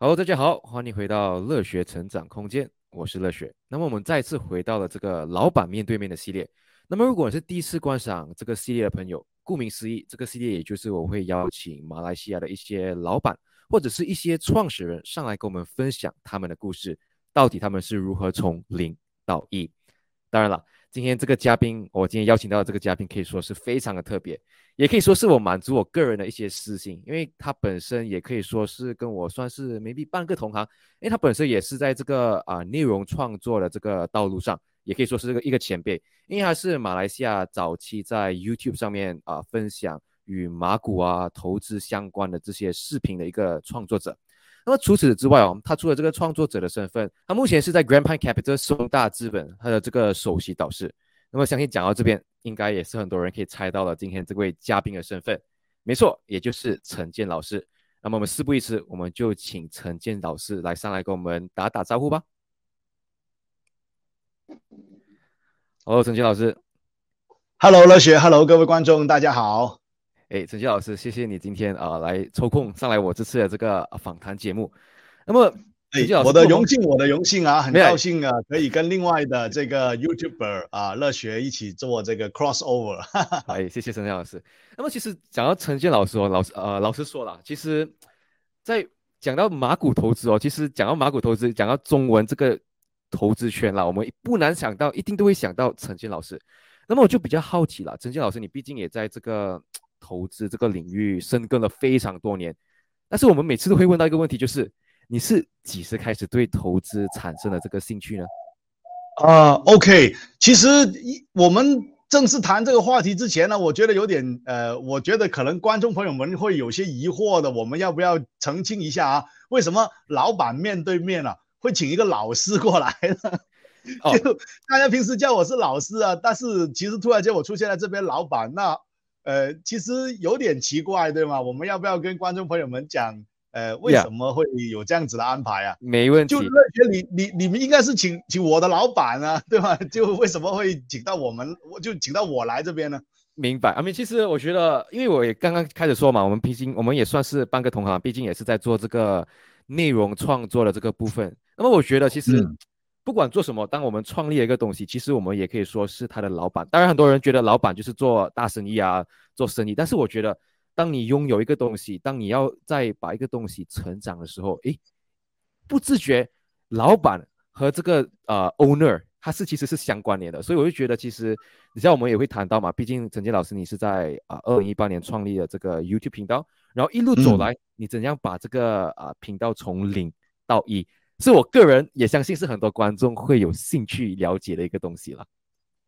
Hello，大家好，欢迎回到乐学成长空间，我是乐学。那么我们再次回到了这个老板面对面的系列。那么如果是第一次观赏这个系列的朋友，顾名思义，这个系列也就是我会邀请马来西亚的一些老板或者是一些创始人上来跟我们分享他们的故事，到底他们是如何从零到一。当然了。今天这个嘉宾，我今天邀请到的这个嘉宾可以说是非常的特别，也可以说是我满足我个人的一些私心，因为他本身也可以说是跟我算是 maybe 半个同行，因为他本身也是在这个啊内容创作的这个道路上，也可以说是这个一个前辈，因为他是马来西亚早期在 YouTube 上面啊分享与马股啊投资相关的这些视频的一个创作者。那么除此之外哦，他除了这个创作者的身份，他目前是在 Grand Pine Capital 松大资本他的这个首席导师。那么相信讲到这边，应该也是很多人可以猜到了今天这位嘉宾的身份，没错，也就是陈建老师。那么我们事不宜迟，我们就请陈建老师来上来跟我们打打招呼吧。Hello，陈建老师。Hello，乐学。Hello，各位观众，大家好。哎，陈杰老师，谢谢你今天啊来抽空上来我这次的这个访谈节目。那么，哎，我的荣幸，我的荣幸啊，很高兴啊，可以跟另外的这个 YouTuber 啊乐学一起做这个 crossover。哎，谢谢陈杰老师。那么，其实讲到陈建老师哦，老师呃，老师说了，其实，在讲到马股投资哦，其实讲到马股投资，讲到中文这个投资圈啦，我们不难想到，一定都会想到陈建老师。那么，我就比较好奇了，陈建老师，你毕竟也在这个。投资这个领域深耕了非常多年，但是我们每次都会问到一个问题，就是你是几时开始对投资产生了这个兴趣呢？啊，OK，其实我们正式谈这个话题之前呢，我觉得有点呃，我觉得可能观众朋友们会有些疑惑的，我们要不要澄清一下啊？为什么老板面对面啊会请一个老师过来呢？就大家平时叫我是老师啊，但是其实突然间我出现在这边，老板那。呃，其实有点奇怪，对吗？我们要不要跟观众朋友们讲，呃，为什么会有这样子的安排啊？没问题。就乐学，你你你们应该是请请我的老板啊，对吗？就为什么会请到我们，我就请到我来这边呢？明白。阿明，其实我觉得，因为我也刚刚开始说嘛，我们毕竟我们也算是半个同行，毕竟也是在做这个内容创作的这个部分。那么我觉得，其实。不管做什么，当我们创立了一个东西，其实我们也可以说是他的老板。当然，很多人觉得老板就是做大生意啊，做生意。但是我觉得，当你拥有一个东西，当你要再把一个东西成长的时候，诶，不自觉，老板和这个呃 owner，他是其实是相关联的。所以我就觉得，其实你像我们也会谈到嘛，毕竟陈杰老师你是在啊二零一八年创立了这个 YouTube 频道，然后一路走来，你怎样把这个啊频道从零到一？是我个人也相信是很多观众会有兴趣了解的一个东西了。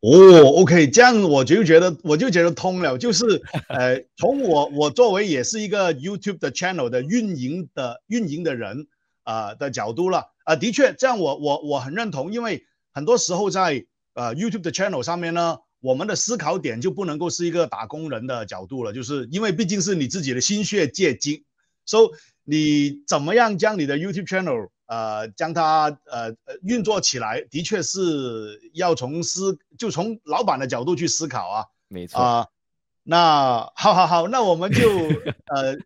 哦，OK，这样我就觉得我就觉得通了，就是 呃，从我我作为也是一个 YouTube 的 channel 的运营的运营的人啊的角度了啊，的确这样我我我很认同，因为很多时候在呃 YouTube 的 channel 上面呢，我们的思考点就不能够是一个打工人的角度了，就是因为毕竟是你自己的心血结晶，所以你怎么样将你的 YouTube channel 呃，将它呃运作起来，的确是要从思，就从老板的角度去思考啊。没错啊，那好好好，那我们就 呃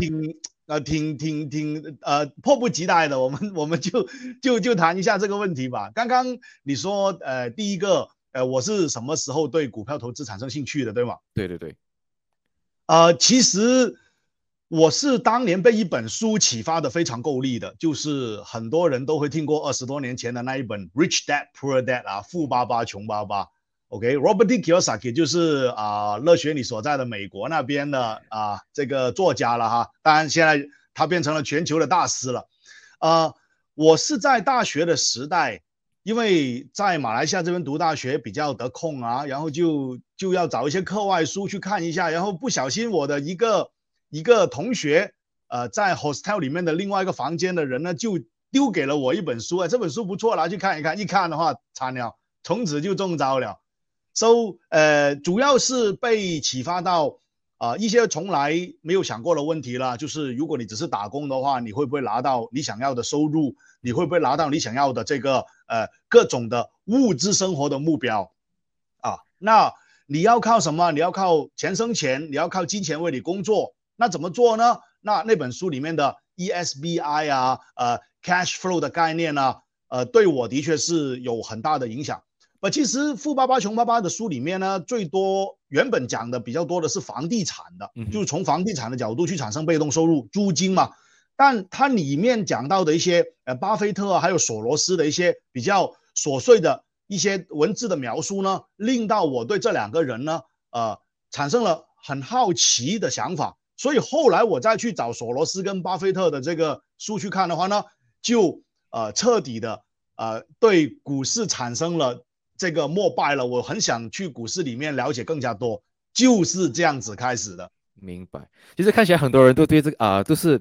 挺呃挺挺挺呃迫不及待的，我们 我们就就就谈一下这个问题吧。刚刚你说呃第一个呃我是什么时候对股票投资产生兴趣的，对吗？对对对。呃，其实。我是当年被一本书启发的非常够力的，就是很多人都会听过二十多年前的那一本《Rich Dad Poor Dad》啊，富爸爸穷爸爸。OK，Robert Kiyosaki 就是啊，乐学你所在的美国那边的啊这个作家了哈。当然现在他变成了全球的大师了。呃，我是在大学的时代，因为在马来西亚这边读大学比较得空啊，然后就就要找一些课外书去看一下，然后不小心我的一个。一个同学，呃，在 hostel 里面的另外一个房间的人呢，就丢给了我一本书啊，这本书不错，拿去看一看。一看的话，惨了，从此就中招了。So，呃，主要是被启发到啊一些从来没有想过的问题了，就是如果你只是打工的话，你会不会拿到你想要的收入？你会不会拿到你想要的这个呃各种的物质生活的目标？啊，那你要靠什么？你要靠钱生钱，你要靠金钱为你工作。那怎么做呢？那那本书里面的 ESBI 啊，呃，cash flow 的概念啊，呃，对我的确是有很大的影响。呃，其实《富爸爸穷爸爸》的书里面呢，最多原本讲的比较多的是房地产的，就是从房地产的角度去产生被动收入，租金嘛。但它里面讲到的一些，呃，巴菲特啊，还有索罗斯的一些比较琐碎的一些文字的描述呢，令到我对这两个人呢，呃，产生了很好奇的想法。所以后来我再去找索罗斯跟巴菲特的这个书去看的话呢，就呃彻底的呃对股市产生了这个膜拜了。我很想去股市里面了解更加多，就是这样子开始的。明白。其实看起来很多人都对这个啊都是。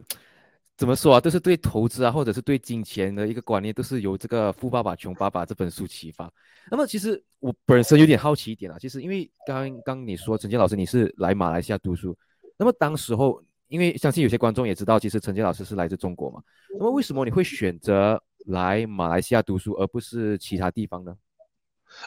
怎么说啊？都是对投资啊，或者是对金钱的一个观念，都是由这个《富爸爸穷爸爸》这本书启发。那么，其实我本身有点好奇一点啊，其实因为刚刚你说陈建老师你是来马来西亚读书，那么当时候，因为相信有些观众也知道，其实陈杰老师是来自中国嘛。那么为什么你会选择来马来西亚读书，而不是其他地方呢？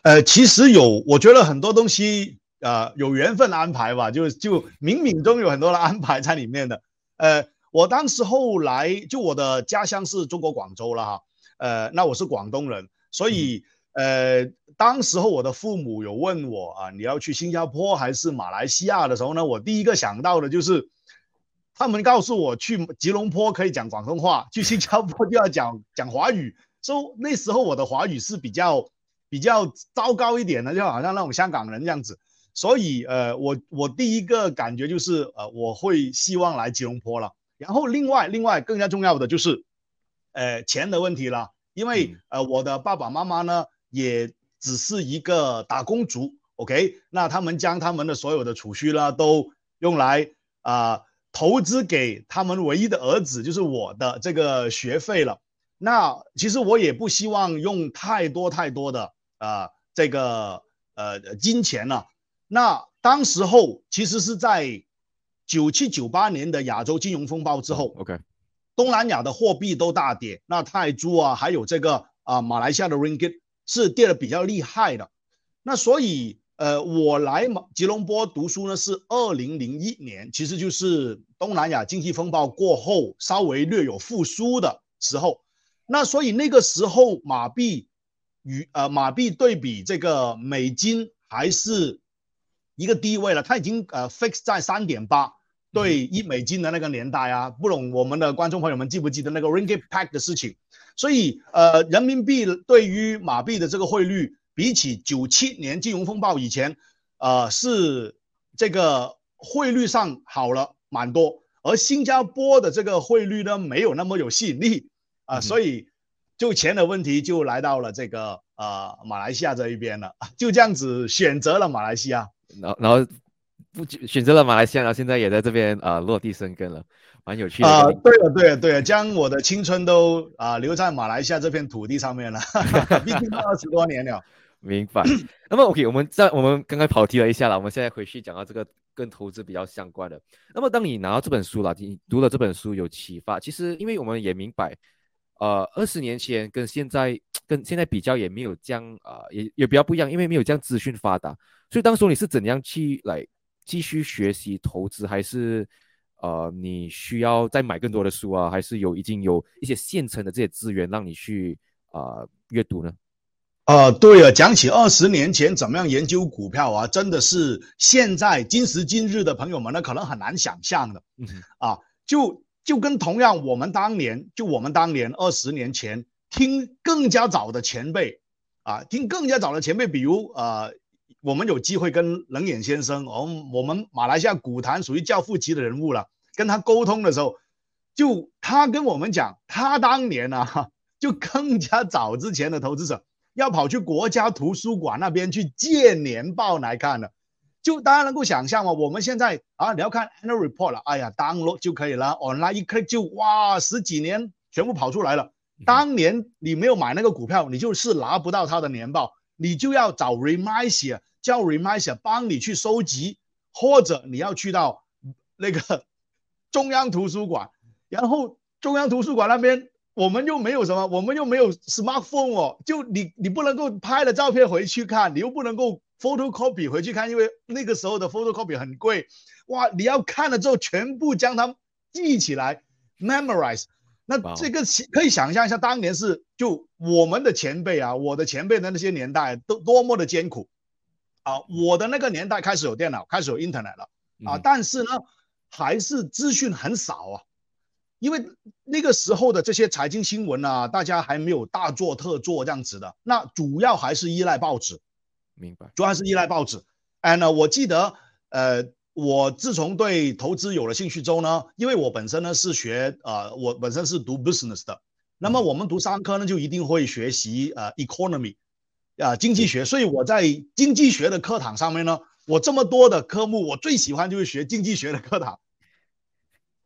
呃，其实有，我觉得很多东西呃有缘分安排吧，就就冥冥中有很多的安排在里面的，呃。我当时后来就我的家乡是中国广州了哈，呃，那我是广东人，所以呃，当时候我的父母有问我啊，你要去新加坡还是马来西亚的时候呢，我第一个想到的就是，他们告诉我去吉隆坡可以讲广东话，去新加坡就要讲讲华语，所以那时候我的华语是比较比较糟糕一点的，就好像那种香港人这样子，所以呃，我我第一个感觉就是呃，我会希望来吉隆坡了。然后另外另外更加重要的就是，呃钱的问题了，因为呃我的爸爸妈妈呢也只是一个打工族，OK，那他们将他们的所有的储蓄呢都用来啊投资给他们唯一的儿子，就是我的这个学费了。那其实我也不希望用太多太多的啊这个呃金钱了。那当时候其实是在。九七九八年的亚洲金融风暴之后，OK，东南亚的货币都大跌，那泰铢啊，还有这个啊马来西亚的 Ringgit 是跌的比较厉害的。那所以呃，我来吉隆坡读书呢是二零零一年，其实就是东南亚经济风暴过后稍微略有复苏的时候。那所以那个时候马币与呃马币对比这个美金还是一个低位了，它已经呃 fix 在三点八。对一美金的那个年代啊，不懂我们的观众朋友们记不记得那个 Ringgit Pack 的事情？所以呃，人民币对于马币的这个汇率，比起九七年金融风暴以前，呃，是这个汇率上好了蛮多。而新加坡的这个汇率呢，没有那么有吸引力啊，所以就钱的问题就来到了这个呃马来西亚这一边了，就这样子选择了马来西亚，然后然后。不选择了马来西亚，然后现在也在这边啊落地生根了，蛮有趣的啊。对了对了对了，将我的青春都啊留在马来西亚这片土地上面了，毕竟二十多年了。明白。那么 OK，我们在我们刚刚跑题了一下了，我们现在回去讲到这个跟投资比较相关的。那么当你拿到这本书了，你读了这本书有启发，其实因为我们也明白，呃，二十年前跟现在跟现在比较也没有这样啊，也也比较不一样，因为没有这样资讯发达，所以当初你是怎样去来？继续学习投资，还是呃，你需要再买更多的书啊？还是有已经有一些现成的这些资源让你去啊阅读呢？啊，对啊，讲起二十年前怎么样研究股票啊，真的是现在今时今日的朋友们呢，可能很难想象的。嗯，啊，就就跟同样我们当年，就我们当年二十年前听更加早的前辈啊，听更加早的前辈，比如呃。我们有机会跟冷眼先生，我们我们马来西亚股坛属于教父级的人物了。跟他沟通的时候，就他跟我们讲，他当年啊，就更加早之前的投资者要跑去国家图书馆那边去借年报来看了。就大家能够想象吗？我们现在啊，你要看 annual report 了，哎呀，download 就可以了，online 一 click 就哇，十几年全部跑出来了。当年你没有买那个股票，你就是拿不到他的年报，你就要找 reminder。叫 Reminder 帮你去收集，或者你要去到那个 中央图书馆，然后中央图书馆那边我们又没有什么，我们又没有 smartphone 哦，就你你不能够拍了照片回去看，你又不能够 photocopy 回去看，因为那个时候的 photocopy 很贵，哇，你要看了之后全部将它记起来，memorize。那这个可以想象一下，当年是就我们的前辈啊，我的前辈的那些年代都多么的艰苦啊！我的那个年代开始有电脑，开始有 internet 了啊，嗯但是呢，还是资讯很少啊，因为那个时候的这些财经新闻啊，大家还没有大做特做这样子的，那主要还是依赖报纸。明白，主要还是依赖报纸。哎呢，我记得，呃，我自从对投资有了兴趣之后呢，因为我本身呢是学，呃，我本身是读 business 的，那么我们读商科呢就一定会学习呃 economy，啊、经济学，所以我在经济学的课堂上面呢，我这么多的科目，我最喜欢就是学经济学的课堂。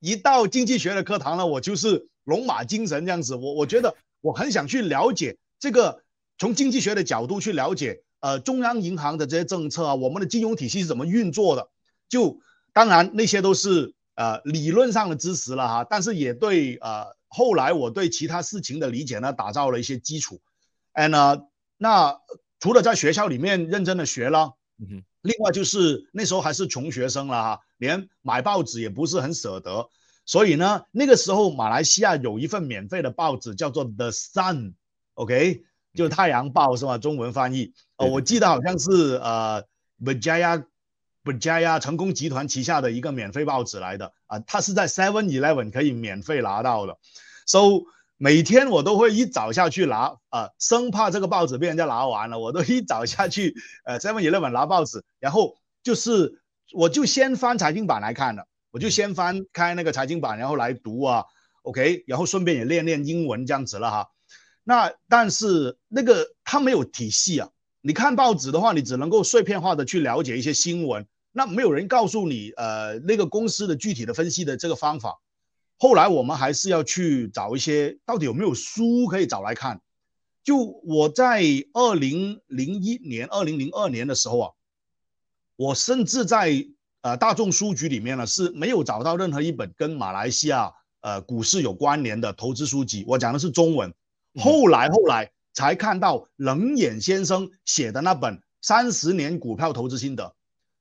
一到经济学的课堂呢，我就是龙马精神这样子。我我觉得我很想去了解这个，从经济学的角度去了解，呃，中央银行的这些政策啊，我们的金融体系是怎么运作的。就当然那些都是呃理论上的知识了哈，但是也对呃后来我对其他事情的理解呢打造了一些基础。and 呢，那除了在学校里面认真的学了，嗯哼，另外就是那时候还是穷学生了哈，连买报纸也不是很舍得，所以呢，那个时候马来西亚有一份免费的报纸叫做 The Sun，OK，、就是太阳报是吧？中文翻译，呃，我记得好像是呃 Berjaya Berjaya 成功集团旗下的一个免费报纸来的啊，它是在 Seven Eleven 可以免费拿到的，so 每天我都会一早下去拿，啊，生怕这个报纸被人家拿完了，我都一早下去，呃，Seven Eleven 拿报纸，然后就是我就先翻财经版来看了，我就先翻开那个财经版，然后来读啊，OK，然后顺便也练练英文这样子了哈。那但是那个它没有体系啊，你看报纸的话，你只能够碎片化的去了解一些新闻，那没有人告诉你，呃，那个公司的具体的分析的这个方法。后来我们还是要去找一些到底有没有书可以找来看。就我在二零零一年、二零零二年的时候啊，我甚至在呃大众书局里面呢是没有找到任何一本跟马来西亚呃股市有关联的投资书籍。我讲的是中文。后来后来才看到冷眼先生写的那本《三十年股票投资心得》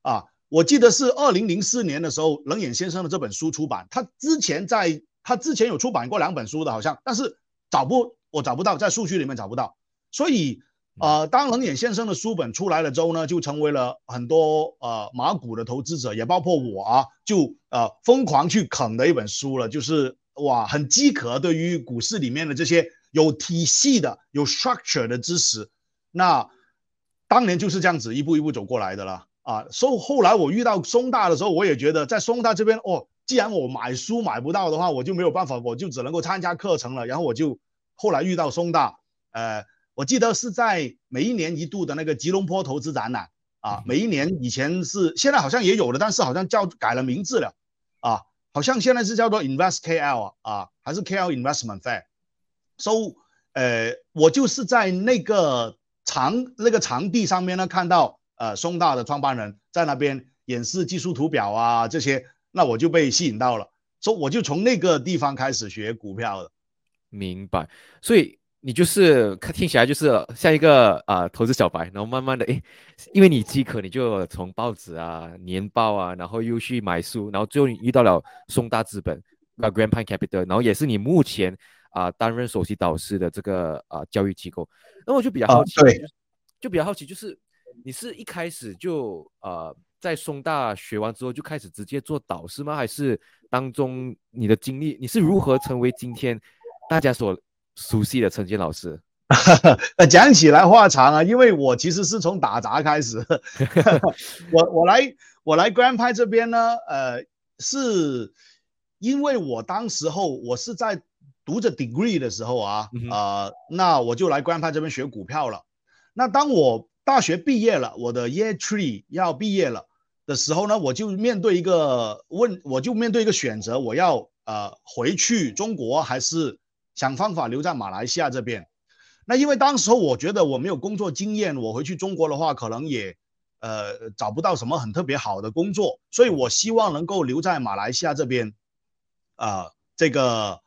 啊。我记得是二零零四年的时候，冷眼先生的这本书出版。他之前在他之前有出版过两本书的，好像，但是找不我找不到，在数据里面找不到。所以，呃，当冷眼先生的书本出来了之后呢，就成为了很多呃马股的投资者，也包括我啊，就呃疯狂去啃的一本书了。就是哇，很饥渴对于股市里面的这些有体系的、有 structure 的知识。那当年就是这样子一步一步走过来的了。啊，所以后来我遇到松大的时候，我也觉得在松大这边哦，既然我买书买不到的话，我就没有办法，我就只能够参加课程了。然后我就后来遇到松大，呃，我记得是在每一年一度的那个吉隆坡投资展览啊，每一年以前是现在好像也有了，但是好像叫改了名字了啊，好像现在是叫做 Invest KL 啊，啊还是 KL Investment Fair。So，呃，我就是在那个场那个场地上面呢看到。呃，松大的创办人在那边演示技术图表啊，这些，那我就被吸引到了，所以我就从那个地方开始学股票的。明白，所以你就是看听起来就是像一个啊、呃、投资小白，然后慢慢的诶，因为你饥渴，你就从报纸啊、年报啊，然后又去买书，然后最后你遇到了松大资本那 Grand Pine Capital，然后也是你目前啊、呃、担任首席导师的这个啊、呃、教育机构，那我就比较好奇，啊、对就，比较好奇就是。你是一开始就呃在松大学完之后就开始直接做导师吗？还是当中你的经历，你是如何成为今天大家所熟悉的陈建老师？讲起来话长啊，因为我其实是从打杂开始，我我来我来 Grand 派这边呢，呃，是因为我当时候我是在读着 degree 的时候啊，啊、呃，那我就来 Grand 派这边学股票了。那当我大学毕业了，我的 Year Three 要毕业了的时候呢，我就面对一个问，我就面对一个选择，我要呃回去中国，还是想方法留在马来西亚这边。那因为当时候我觉得我没有工作经验，我回去中国的话，可能也呃找不到什么很特别好的工作，所以我希望能够留在马来西亚这边，啊、呃，这个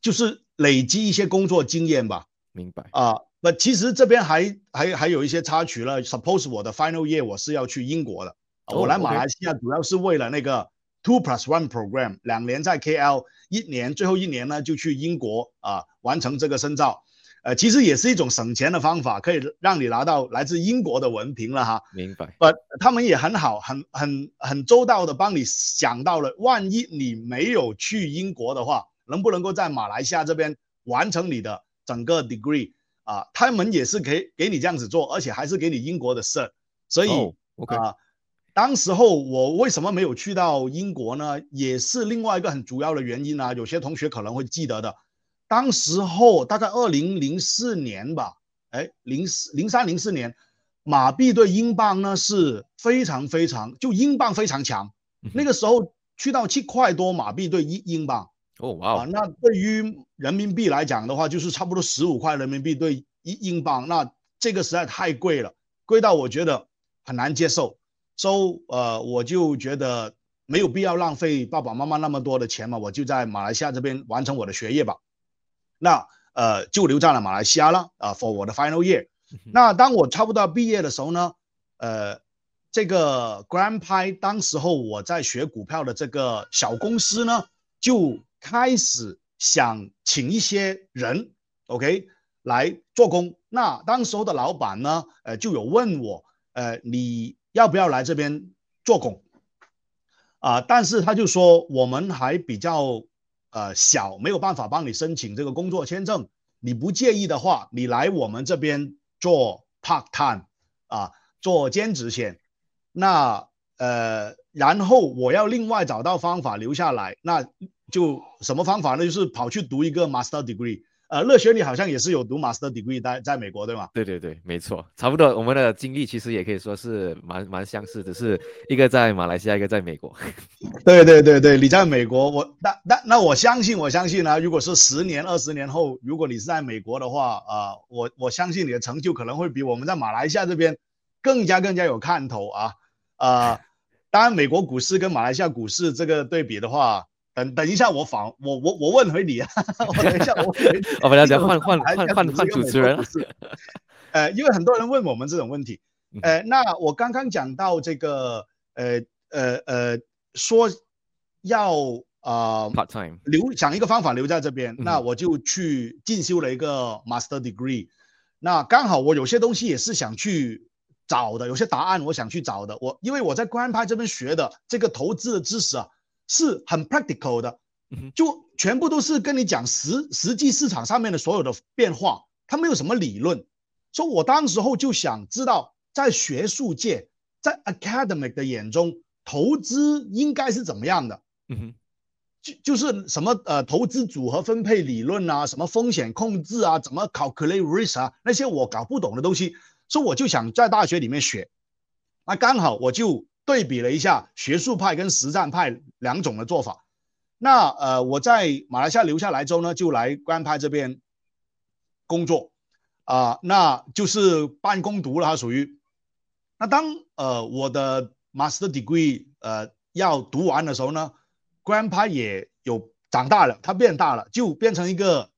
就是累积一些工作经验吧。明白啊。那其实这边还还还有一些插曲了。Suppose 我的 final year 我是要去英国的，哦我来马来西亚主要是为了那个 two plus one program，两年在 KL，一年最后一年呢就去英国啊完成这个深造。呃，其实也是一种省钱的方法，可以让你拿到来自英国的文凭了哈。明白。不，他们也很好，很很很周到的帮你想到了，万一你没有去英国的话，能不能够在马来西亚这边完成你的整个 degree 啊？他们也是给给你这样子做，而且还是给你英国的 cert。所以啊，当时候我为什么没有去到英国呢？也是另外一个很主要的原因啊。有些同学可能会记得的。当时候大概二零零四年吧，哎，零四零三零四年，马币对英镑呢是非常非常，就英镑非常强。那个时候去到七块多马币对英英镑，哦哇，那对于人民币来讲的话，就是差不多十五块人民币对英英镑，那这个实在太贵了，贵到我觉得很难接受。所以呃，我就觉得没有必要浪费爸爸妈妈那么多的钱嘛，我就在马来西亚这边完成我的学业吧。那呃就留在了马来西亚了啊，for 我的 final year。那当我差不多要毕业的时候呢，呃，这个 Grand Pi 当时候我在学股票的这个小公司呢，就开始想请一些人，OK 来做工。那当时候的老板呢，呃，就有问我，呃，你要不要来这边做工？啊，但是他就说我们还比较。呃，小没有办法帮你申请这个工作签证，你不介意的话，你来我们这边做 part time 啊，做兼职先。那呃，然后我要另外找到方法留下来，那就什么方法呢？就是跑去读一个 master degree。呃，乐学你好像也是有读 master degree 在在美国对吗？对对对，没错，差不多。我们的经历其实也可以说是蛮蛮相似，只是一个在马来西亚，一个在美国。对对对对，你在美国，我那那那我相信，我相信呢，如果是十年、二十年后，如果你是在美国的话，啊，我我相信你的成就可能会比我们在马来西亚这边更加更加有看头啊啊！当然，美国股市跟马来西亚股市这个对比的话。等等一下，我访我我我问回你啊！我等一下，我我们要换换换换换主持人。呃，因为很多人问我们这种问题。呃，那我刚刚讲到这个，呃呃呃，说要啊，part time 留讲一个方法留在这边，那我就去进修了一个 master degree。那刚好我有些东西也是想去找的，有些答案我想去找的。我因为我在官派这边学的这个投资的知识啊。是很 practical 的，就全部都是跟你讲实实际市场上面的所有的变化，它没有什么理论。所以我当时候就想知道，在学术界，在 academic 的眼中，投资应该是怎么样的？嗯哼，就就是什么呃投资组合分配理论啊，什么风险控制啊，怎么 calculate risk 啊，那些我搞不懂的东西，所以我就想在大学里面学。那刚好我就。对比了一下学术派跟实战派两种的做法，那呃我在马来西亚留下来之后呢，就来官派这边工作啊，那就是办公读了，它属于。那当呃我的 master degree 呃要读完的时候呢，官派也有长大了，它变大了，就变成一个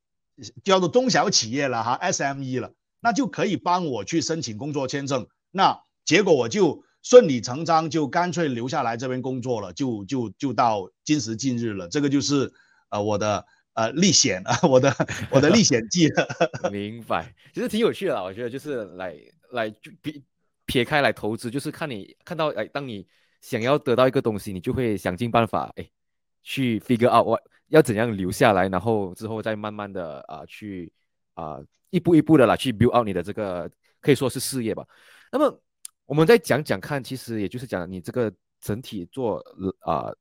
叫做中小企业了哈，SME 了，那就可以帮我去申请工作签证。那结果我就。顺理成章就干脆留下来这边工作了，就就就到今时今日了。这个就是呃我的呃历险啊，我的 我的历险记。明白，其实挺有趣的，我觉得就是来来就撇撇开来投资，就是看你看到哎，当你想要得到一个东西，你就会想尽办法哎去 figure out 我要怎样留下来，然后之后再慢慢的啊去啊一步一步的来去 build out 你的这个可以说是事业吧。那么。我们再讲讲看，其实也就是讲你这个整体做啊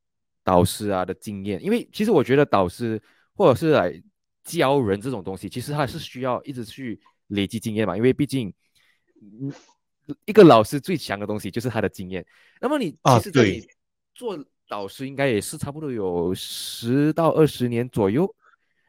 导师啊的经验，因为其实我觉得导师或者是来教人这种东西，其实他是需要一直去累积经验嘛，因为毕竟，嗯，一个老师最强的东西就是他的经验。那么你其实对做导师应该也是差不多有十到二十年左右。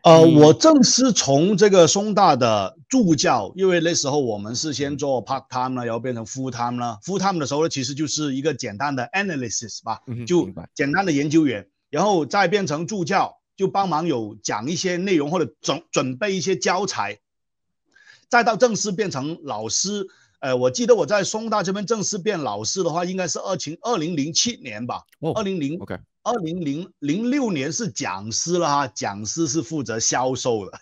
呃，我正是从这个松大的助教，因为那时候我们是先做 part time 呢，然后变成 full time 呢。full time 的时候呢，其实就是一个简单的 analysis 吧，就简单的研究员，然后再变成助教，就帮忙有讲一些内容或者准准备一些教材，再到正式变成老师，呃，我记得我在松大这边正式变老师的话，应该是二零二零零七年吧。哦二零零，OK，二零零零六年是讲师了哈，讲师是负责销售的，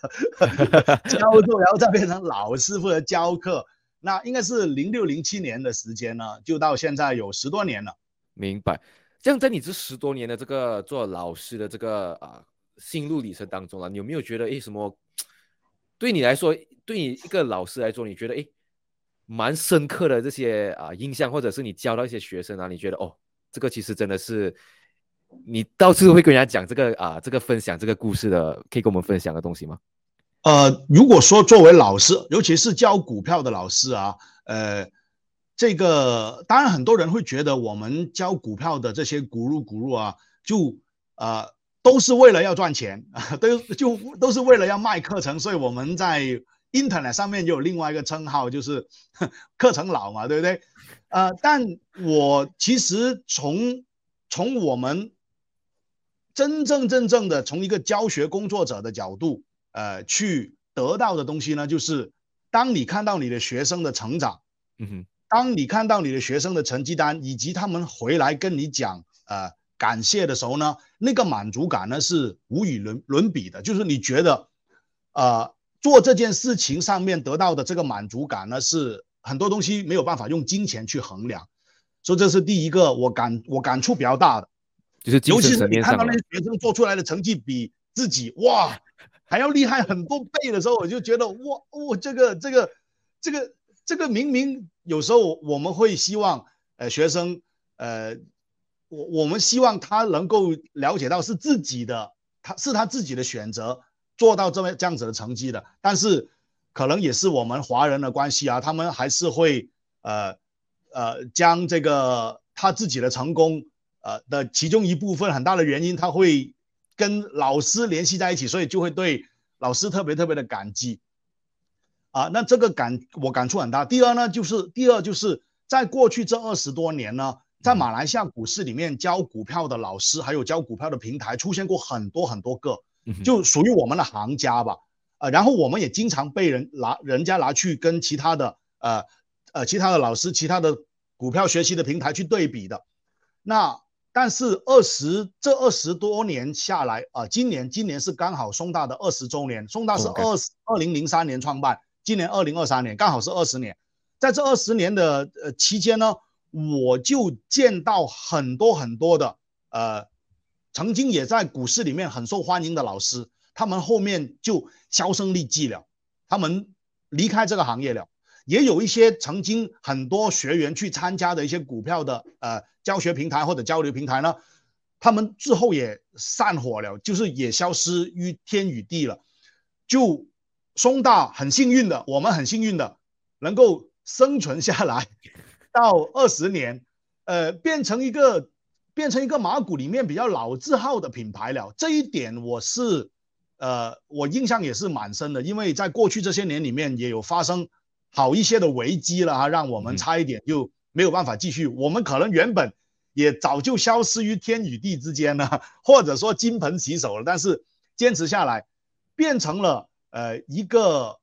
销售然后再变成老师负责教课。那应该是零六零七年的时间呢，就到现在有十多年了。明白。这样在你这十多年的这个做老师的这个啊心路历程当中啊，你有没有觉得诶什么？对你来说，对你一个老师来说，你觉得诶蛮深刻的这些啊印象，或者是你教到一些学生啊，你觉得哦，这个其实真的是你到处会跟人家讲这个啊这个分享这个故事的，可以跟我们分享的东西吗？呃，如果说作为老师，尤其是教股票的老师啊，呃，这个当然很多人会觉得我们教股票的这些股入股入啊，就呃都是为了要赚钱啊，都就都是为了要卖课程，所以我们在 Internet 上面有另外一个称号，就是 课程老嘛，对不对？呃，但我其实从从我们真正真正的从一个教学工作者的角度。呃，去得到的东西呢，就是当你看到你的学生的成长，嗯哼，当你看到你的学生的成绩单，以及他们回来跟你讲呃感谢的时候呢，那个满足感呢是无与伦伦比的。就是你觉得，呃，做这件事情上面得到的这个满足感呢，是很多东西没有办法用金钱去衡量。所以这是第一个我感我感触比较大的，就是尤其是你看到那些学生做出来的成绩比自己哇。还要厉害很多倍的时候，我就觉得哇，我、这个这个这个这个明明有时候我们会希望呃学生呃我我们希望他能够了解到是自己的，他是他自己的选择做到这么这样子的成绩的，但是可能也是我们华人的关系啊，他们还是会呃呃将这个他自己的成功呃的其中一部分很大的原因，他会。跟老师联系在一起，所以就会对老师特别特别的感激啊。那这个感我感触很大。第二呢，就是第二就是在过去这二十多年呢，在马来西亚股市里面教股票的老师，还有教股票的平台出现过很多很多个，就属于我们的行家吧。呃，然后我们也经常被人拿人家拿去跟其他的呃呃其他的老师、其他的股票学习的平台去对比的。那但是二十这二十多年下来啊、呃，今年今年是刚好松大的二十周年，松大是二二零零三年创办，今年二零二三年刚好是二十年，在这二十年的呃期间呢，我就见到很多很多的呃曾经也在股市里面很受欢迎的老师，他们后面就销声匿迹了，他们离开这个行业了。也有一些曾经很多学员去参加的一些股票的呃教学平台或者交流平台呢，他们之后也散伙了，就是也消失于天与地了。就松大很幸运的，我们很幸运的能够生存下来，到二十年，呃，变成一个变成一个马股里面比较老字号的品牌了。这一点我是呃我印象也是蛮深的，因为在过去这些年里面也有发生。好一些的危机了哈，让我们差一点就没有办法继续。我们可能原本也早就消失于天与地之间了，或者说金盆洗手了。但是坚持下来，变成了呃一个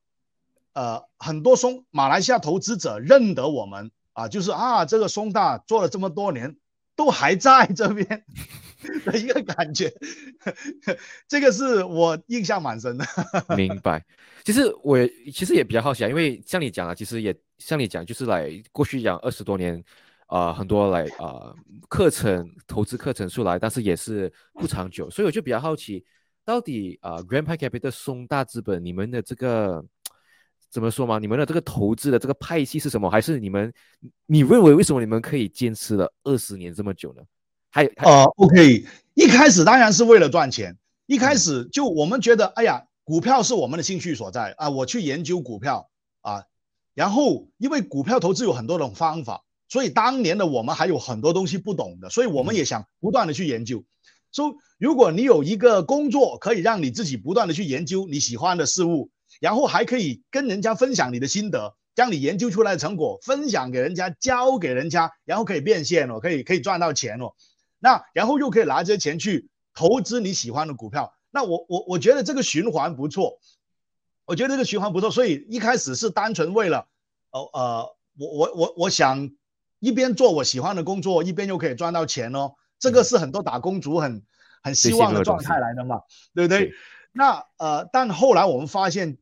呃很多松马来西亚投资者认得我们啊，就是啊这个松大做了这么多年都还在这边的一个感觉，这个是我印象蛮深的。明白。其实我其实也比较好奇啊，因为像你讲啊，其实也像你讲，就是来过去讲二十多年，啊，很多来啊课程投资课程出来，但是也是不长久，所以我就比较好奇，到底啊 Grandpa Capital 松大资本你们的这个怎么说嘛？你们的这个投资的这个派系是什么？还是你们你认为为什么你们可以坚持了二十年这么久呢？还呃，OK，一开始当然是为了赚钱，一开始就我们觉得，哎呀。股票是我们的兴趣所在啊！我去研究股票啊，然后因为股票投资有很多种方法，所以当年的我们还有很多东西不懂的，所以我们也想不断的去研究。说、so, 如果你有一个工作可以让你自己不断的去研究你喜欢的事物，然后还可以跟人家分享你的心得，将你研究出来的成果分享给人家，教给人家，然后可以变现哦，可以可以赚到钱哦。那然后又可以拿这些钱去投资你喜欢的股票。那我我我觉得这个循环不错，我觉得这个循环不错，所以一开始是单纯为了，呃呃我我我我想一边做我喜欢的工作，一边又可以赚到钱哦。这个是很多打工族很很希望的状态来的嘛，对不对？那呃，但后来我们发现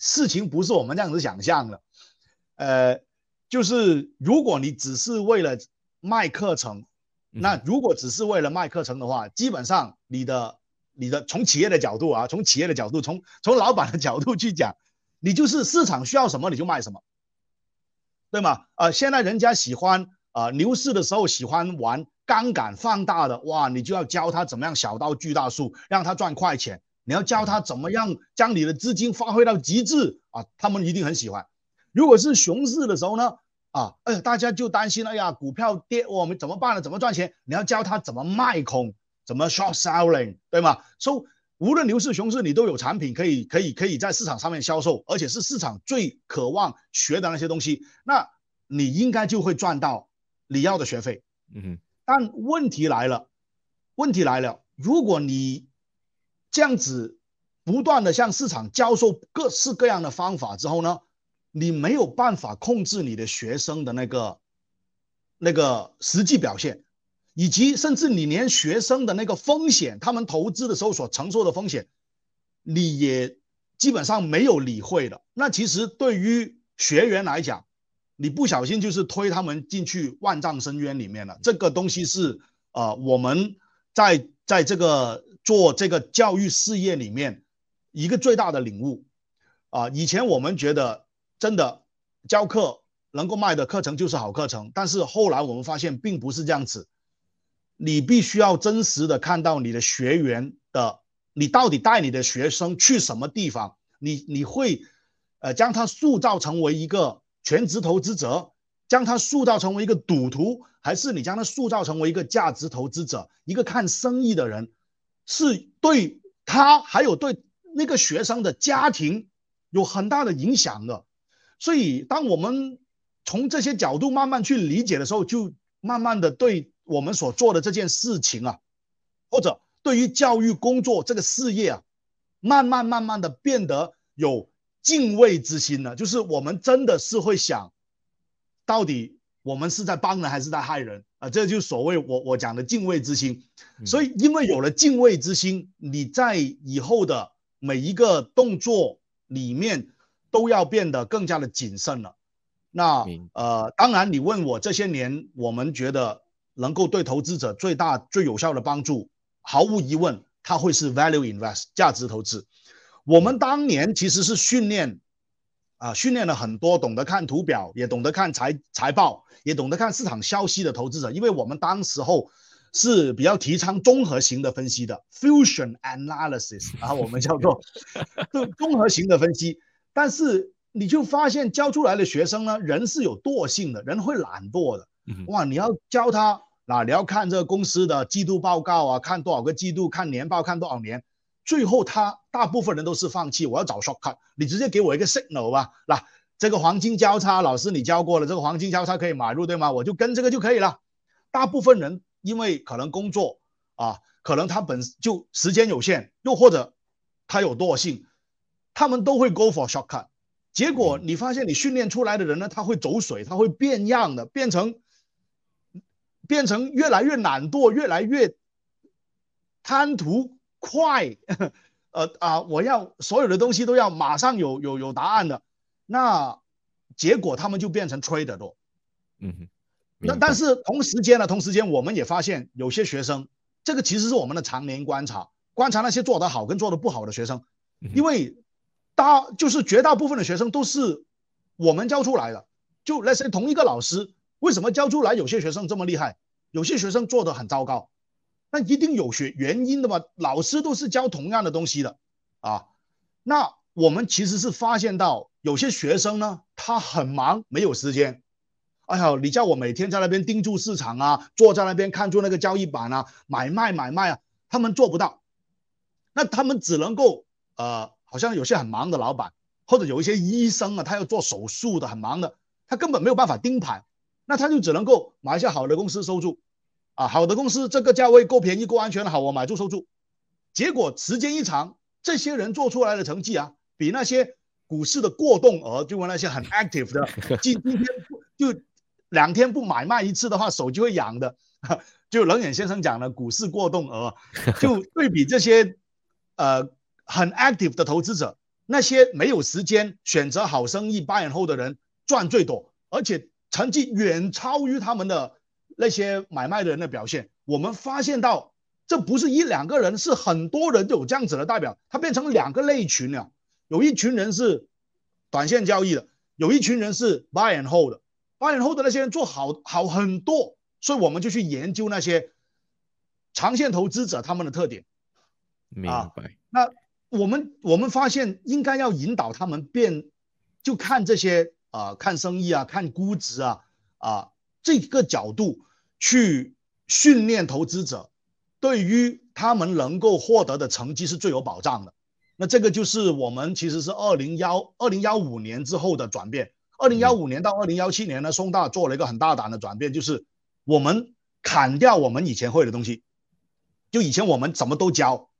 事情不是我们这样子想象的，呃，就是如果你只是为了卖课程，那如果只是为了卖课程的话，基本上你的你的从企业的角度啊，从企业的角度，从从老板的角度去讲，你就是市场需要什么你就卖什么，对吗？啊，现在人家喜欢啊牛市的时候喜欢玩。杠杆放大的哇，你就要教他怎么样小到巨大数，让他赚快钱。你要教他怎么样将你的资金发挥到极致啊，他们一定很喜欢。如果是熊市的时候呢，啊，哎，大家就担心，哎呀，股票跌，我们怎么办呢？怎么赚钱？你要教他怎么卖空，怎么 short selling，对吗？所以无论牛市熊市，你都有产品可以可以可以在市场上面销售，而且是市场最渴望学的那些东西，那你应该就会赚到你要的学费。嗯哼。但问题来了，问题来了，如果你这样子不断的向市场教授各式各样的方法之后呢，你没有办法控制你的学生的那个那个实际表现，以及甚至你连学生的那个风险，他们投资的时候所承受的风险，你也基本上没有理会的。那其实对于学员来讲，你不小心就是推他们进去万丈深渊里面了。这个东西是呃我们在在这个做这个教育事业里面一个最大的领悟啊。以前我们觉得真的教课能够卖的课程就是好课程，但是后来我们发现并不是这样子。你必须要真实的看到你的学员的，你到底带你的学生去什么地方？你你会呃将他塑造成为一个。全职投资者将他塑造成为一个赌徒，还是你将他塑造成为一个价值投资者，一个看生意的人，是对他还有对那个学生的家庭有很大的影响的。所以，当我们从这些角度慢慢去理解的时候，就慢慢的对我们所做的这件事情啊，或者对于教育工作这个事业啊，慢慢慢慢的变得有。敬畏之心了，就是我们真的是会想，到底我们是在帮人还是在害人啊？这就所谓我我讲的敬畏之心。所以，因为有了敬畏之心，你在以后的每一个动作里面都要变得更加的谨慎了。那呃，当然，你问我这些年，我们觉得能够对投资者最大最有效的帮助，毫无疑问，它会是 value invest 价值投资。我们当年其实是训练，啊，训练了很多懂得看图表，也懂得看财财报，也懂得看市场消息的投资者。因为我们当时候是比较提倡综合型的分析的 （fusion analysis），啊，我们叫做 综合型的分析。但是你就发现教出来的学生呢，人是有惰性的，人会懒惰的。哇，你要教他，那你要看这个公司的季度报告啊，看多少个季度，看年报，看多少年。最后，他大部分人都是放弃。我要找 shortcut，你直接给我一个 signal 吧。那这个黄金交叉，老师你教过了，这个黄金交叉可以买入，对吗？我就跟这个就可以了。大部分人因为可能工作啊，可能他本就时间有限，又或者他有惰性，他们都会 go for shortcut。结果你发现你训练出来的人呢，他会走水，他会变样的，变成变成越来越懒惰，越来越贪图。快，呃啊！我要所有的东西都要马上有有有答案的，那结果他们就变成 trader 多。嗯哼。那但是同时间呢，同时间我们也发现有些学生，这个其实是我们的常年观察，观察那些做得好跟做得不好的学生，因为大就是绝大部分的学生都是我们教出来的。就那些同一个老师，为什么教出来有些学生这么厉害，有些学生做得很糟糕？那一定有学原因的嘛？老师都是教同样的东西的，啊，那我们其实是发现到有些学生呢，他很忙，没有时间。哎呀，你叫我每天在那边盯住市场啊，坐在那边看住那个交易板啊，买卖买卖啊，他们做不到。那他们只能够呃，好像有些很忙的老板，或者有一些医生啊，他要做手术的，很忙的，他根本没有办法盯盘，那他就只能够买一些好的公司收住。啊，好的公司，这个价位够便宜、够安全的，好，我买住收住。结果时间一长，这些人做出来的成绩啊，比那些股市的过动额，就那些很 active 的，今 今天就两天不买卖一次的话，手就会痒的。就冷眼先生讲的股市过动额，就对比这些呃很 active 的投资者，那些没有时间选择好生意 buy and hold 的人赚最多，而且成绩远超于他们的那些买卖的人的表现。我们发现到，这不是一两个人，是很多人都有这样子的代表，它变成两个类群了。有一群人是短线交易的，有一群人是 buy and hold 的，buy and hold 的那些人做好好很多。所以我们就去研究那些长线投资者他们的特点，明白？那我们我们发现应该要引导他们变，就看这些啊，看生意啊，看估值啊啊这个角度去训练投资者，对于他们能够获得的成绩是最有保障的。那这个就是我们其实是二零幺二零幺五年之后的转变。二零幺五年到二零幺七年呢，松大做了一个很大胆的转变，就是。我们砍掉我们以前会的东西，就以前我们什么都教，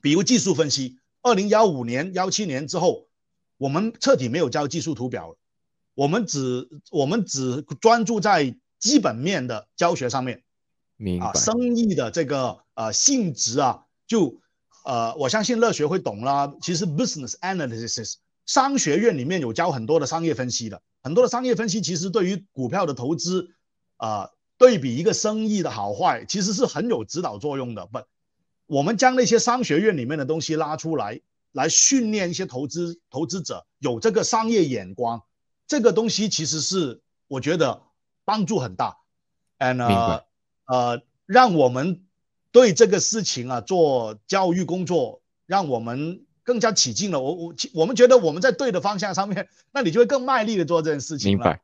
比如技术分析。二零幺五年、幺七年之后，我们彻底没有教技术图表了，我们只我们只专注在基本面的教学上面。明白。生意的这个呃性质啊，就呃我相信乐学会懂啦。其实 business analysis 商学院里面有教很多的商业分析的，很多的商业分析其实对于股票的投资啊。对比一个生意的好坏，其实是很有指导作用的。不，我们将那些商学院里面的东西拉出来，来训练一些投资投资者有这个商业眼光。这个东西其实是我觉得帮助很大。and 呃，让我们对这个事情啊做教育工作，让我们更加起劲了。我我我们觉得我们在对的方向上面，那你就会更卖力的做这件事情。明白。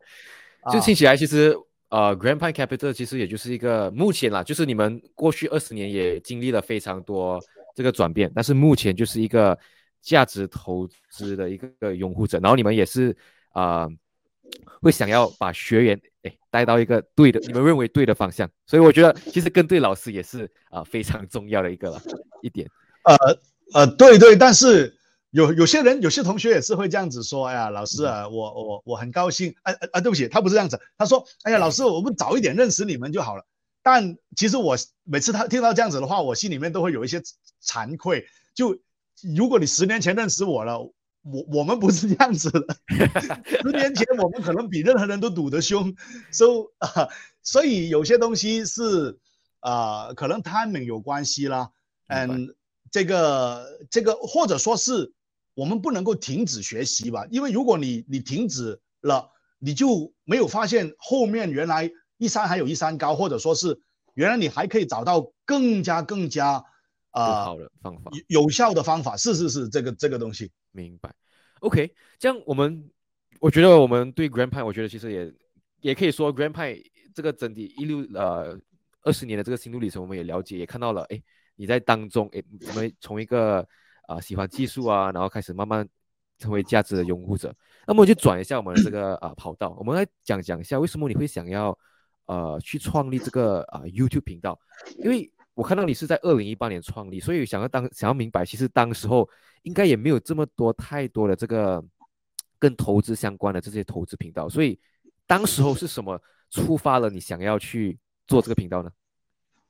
就听起来其实。呃，Grand Pine Capital 其实也就是一个目前啦，就是你们过去二十年也经历了非常多这个转变，但是目前就是一个价值投资的一个拥护者，然后你们也是啊，会想要把学员哎带到一个对的，你们认为对的方向，所以我觉得其实跟对老师也是啊非常重要的一个了一点。呃呃，对对，但是。有有些人，有些同学也是会这样子说：“哎呀，老师啊，我我我很高兴。”哎哎啊，对不起，他不是这样子。他说：“哎呀，老师，我们早一点认识你们就好了。”但其实我每次他听到这样子的话，我心里面都会有一些惭愧。就如果你十年前认识我了，我 我们不是这样子的。十年前我们可能比任何人都赌得凶。So 啊，所以有些东西是啊，可能 timing 有关系啦。嗯，这个这个或者说是。我们不能够停止学习吧，因为如果你你停止了，你就没有发现后面原来一山还有一山高，或者说是原来你还可以找到更加更加啊好的方法，有效的方法。是是是，这个这个东西明白。OK，这样我们我觉得我们对 Grand Pine，我觉得其实也也可以说 Grand Pine 这个整体一六呃二十年的这个心路历程，我们也了解，也看到了。哎，你在当中，哎，我们从一个。啊，喜欢技术啊，然后开始慢慢成为价值的拥护者。那么就转一下我们这个啊跑道，我们来讲讲一下为什么你会想要呃去创立这个啊 YouTube 频道。因为我看到你是在二零一八年创立，所以想要当想要明白，其实当时候应该也没有这么多太多的这个跟投资相关的这些投资频道。所以当时候是什么触发了你想要去做这个频道呢？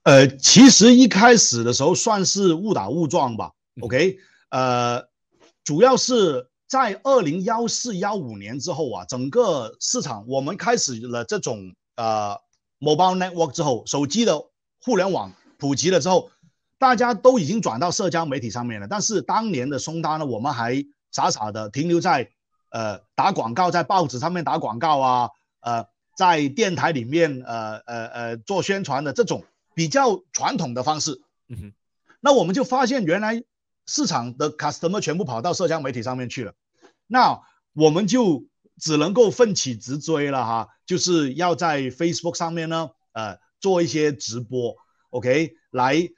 呃，其实一开始的时候算是误打误撞吧。OK，呃，主要是在二零幺四幺五年之后啊，整个市场我们开始了这种呃 mobile network 之后，手机的互联网普及了之后，大家都已经转到社交媒体上面了。但是当年的松达呢，我们还傻傻的停留在呃打广告，在报纸上面打广告啊，呃，在电台里面呃呃呃做宣传的这种比较传统的方式。嗯哼，那我们就发现原来。市场的 customer 全部跑到社交媒体上面去了，那我们就只能够奋起直追了哈，就是要在 Facebook 上面呢，呃，做一些直播，OK，来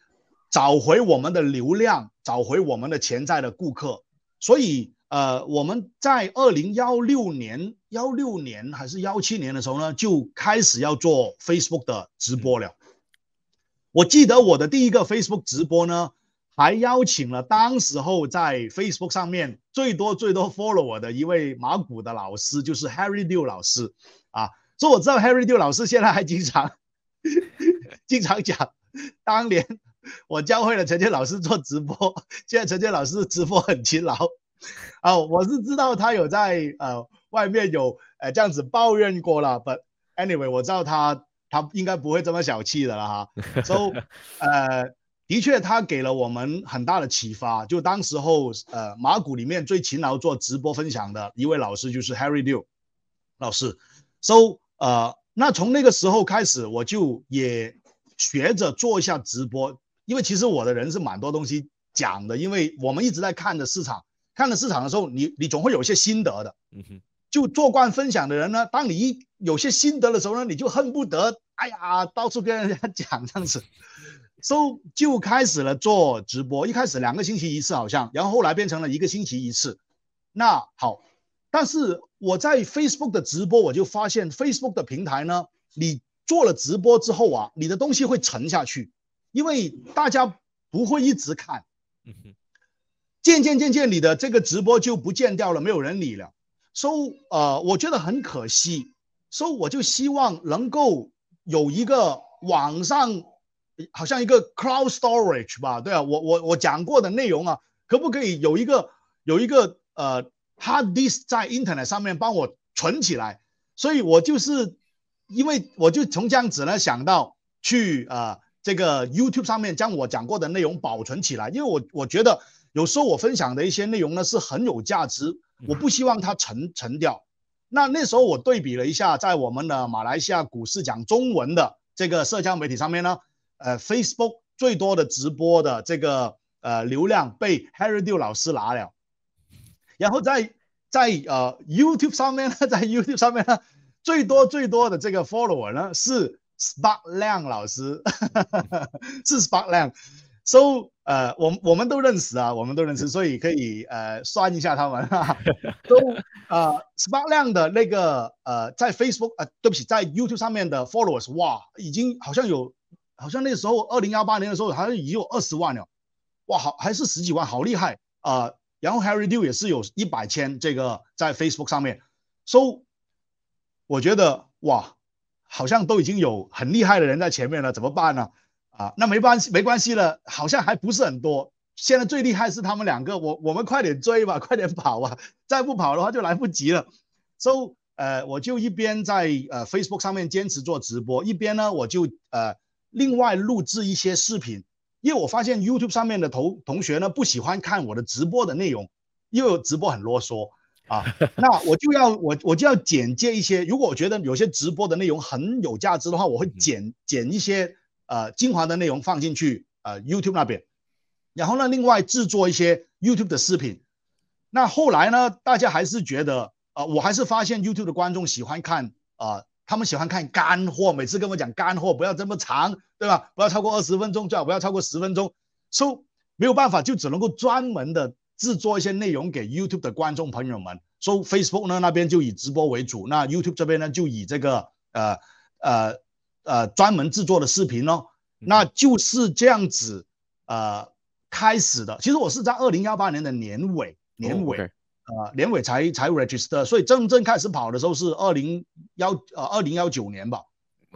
找回我们的流量，找回我们的潜在的顾客。所以，呃，我们在二零幺六年、幺六年还是幺七年的时候呢，就开始要做 Facebook 的直播了。我记得我的第一个 Facebook 直播呢。还邀请了当时候在 Facebook 上面最多最多 follow 我的一位马股的老师，就是 Harry Liu 老师啊。所以我知道 Harry Dew 老师现在还经常 经常讲，当年我教会了陈建老师做直播，现在陈建老师直播很勤劳。啊，我是知道他有在呃外面有呃这样子抱怨过了，But anyway，我知道他他应该不会这么小气的了哈。So，呃，的确他给了我们很大的启发。就当时候呃马股里面最勤劳做直播分享的一位老师就是 Harry Liu 老师。So，呃，那从那个时候开始，我就也学着做一下直播，因为其实我的人是蛮多东西讲的，因为我们一直在看着市场。看了市场的时候，你你总会有一些心得的。嗯哼，就做惯分享的人呢，当你一有些心得的时候呢，你就恨不得哎呀到处跟人家讲这样子，所以就开始了做直播。一开始两个星期一次好像，然后后来变成了一个星期一次。那好，但是我在 Facebook 的直播，我就发现 Facebook 的平台呢，你做了直播之后啊，你的东西会沉下去，因为大家不会一直看。渐渐渐渐，你的这个直播就不见掉了，没有人理了。所以，呃，我觉得很可惜。所以，我就希望能够有一个网上，好像一个 cloud storage 吧，对啊，我我我讲过的内容啊，可不可以有一个有一个呃 hard disk 在 internet 上面帮我存起来？所以我就是因为我就从这样子呢想到去呃这个 YouTube 上面将我讲过的内容保存起来，因为我我觉得。有时候我分享的一些内容呢是很有价值，我不希望它沉沉掉。那那时候我对比了一下，在我们的马来西亚股市讲中文的这个社交媒体上面呢，呃，Facebook 最多的直播的这个呃流量被 Harry Dew 老师拿了，然后在在呃 YouTube 上面呢，在 YouTube 上面呢，最多最多的这个 follower 呢是 Spark 亮老师，是 Spark 亮。So，呃，我我们都认识啊，我们都认识，所以可以呃算一下他们哈。都呃，Spark 亮的那个呃，在 Facebook 呃，对不起，在 YouTube 上面的 followers，哇，已经好像有，好像那时候二零幺八年的时候，好像已经有二十万了，哇，好还是十几万，好厉害啊。然后 Harry Dew 也是有一百千这个在 Facebook 上面，So，我觉得哇，好像都已经有很厉害的人在前面了，怎么办呢？啊，那没关系，没关系了，好像还不是很多。现在最厉害是他们两个，我我们快点追吧，快点跑啊！再不跑的话就来不及了。So，呃，我就一边在呃 Facebook 上面坚持做直播，一边呢我就呃另外录制一些视频，因为我发现 YouTube 上面的同同学呢不喜欢看我的直播的内容，因为直播很啰嗦啊。那我就要我我就要简介一些，如果我觉得有些直播的内容很有价值的话，我会剪剪一些。呃，精华的内容放进去，呃，YouTube 那边，然后呢，另外制作一些 YouTube 的视频。那后来呢，大家还是觉得，呃，我还是发现 YouTube 的观众喜欢看，啊，他们喜欢看干货，每次跟我讲干货不要这么长，对吧？不要超过二十分钟，最好不要超过十分钟。So 没有办法，就只能够专门的制作一些内容给 YouTube 的观众朋友们。So Facebook 呢那边就以直播为主，那 YouTube 这边呢就以这个，呃，呃。呃，专门制作的视频咯，那就是这样子，呃，开始的。其实我是在二零幺八年的年尾，年尾，呃，年尾才才 register，所以真正开始跑的时候是二零幺呃二零幺九年吧，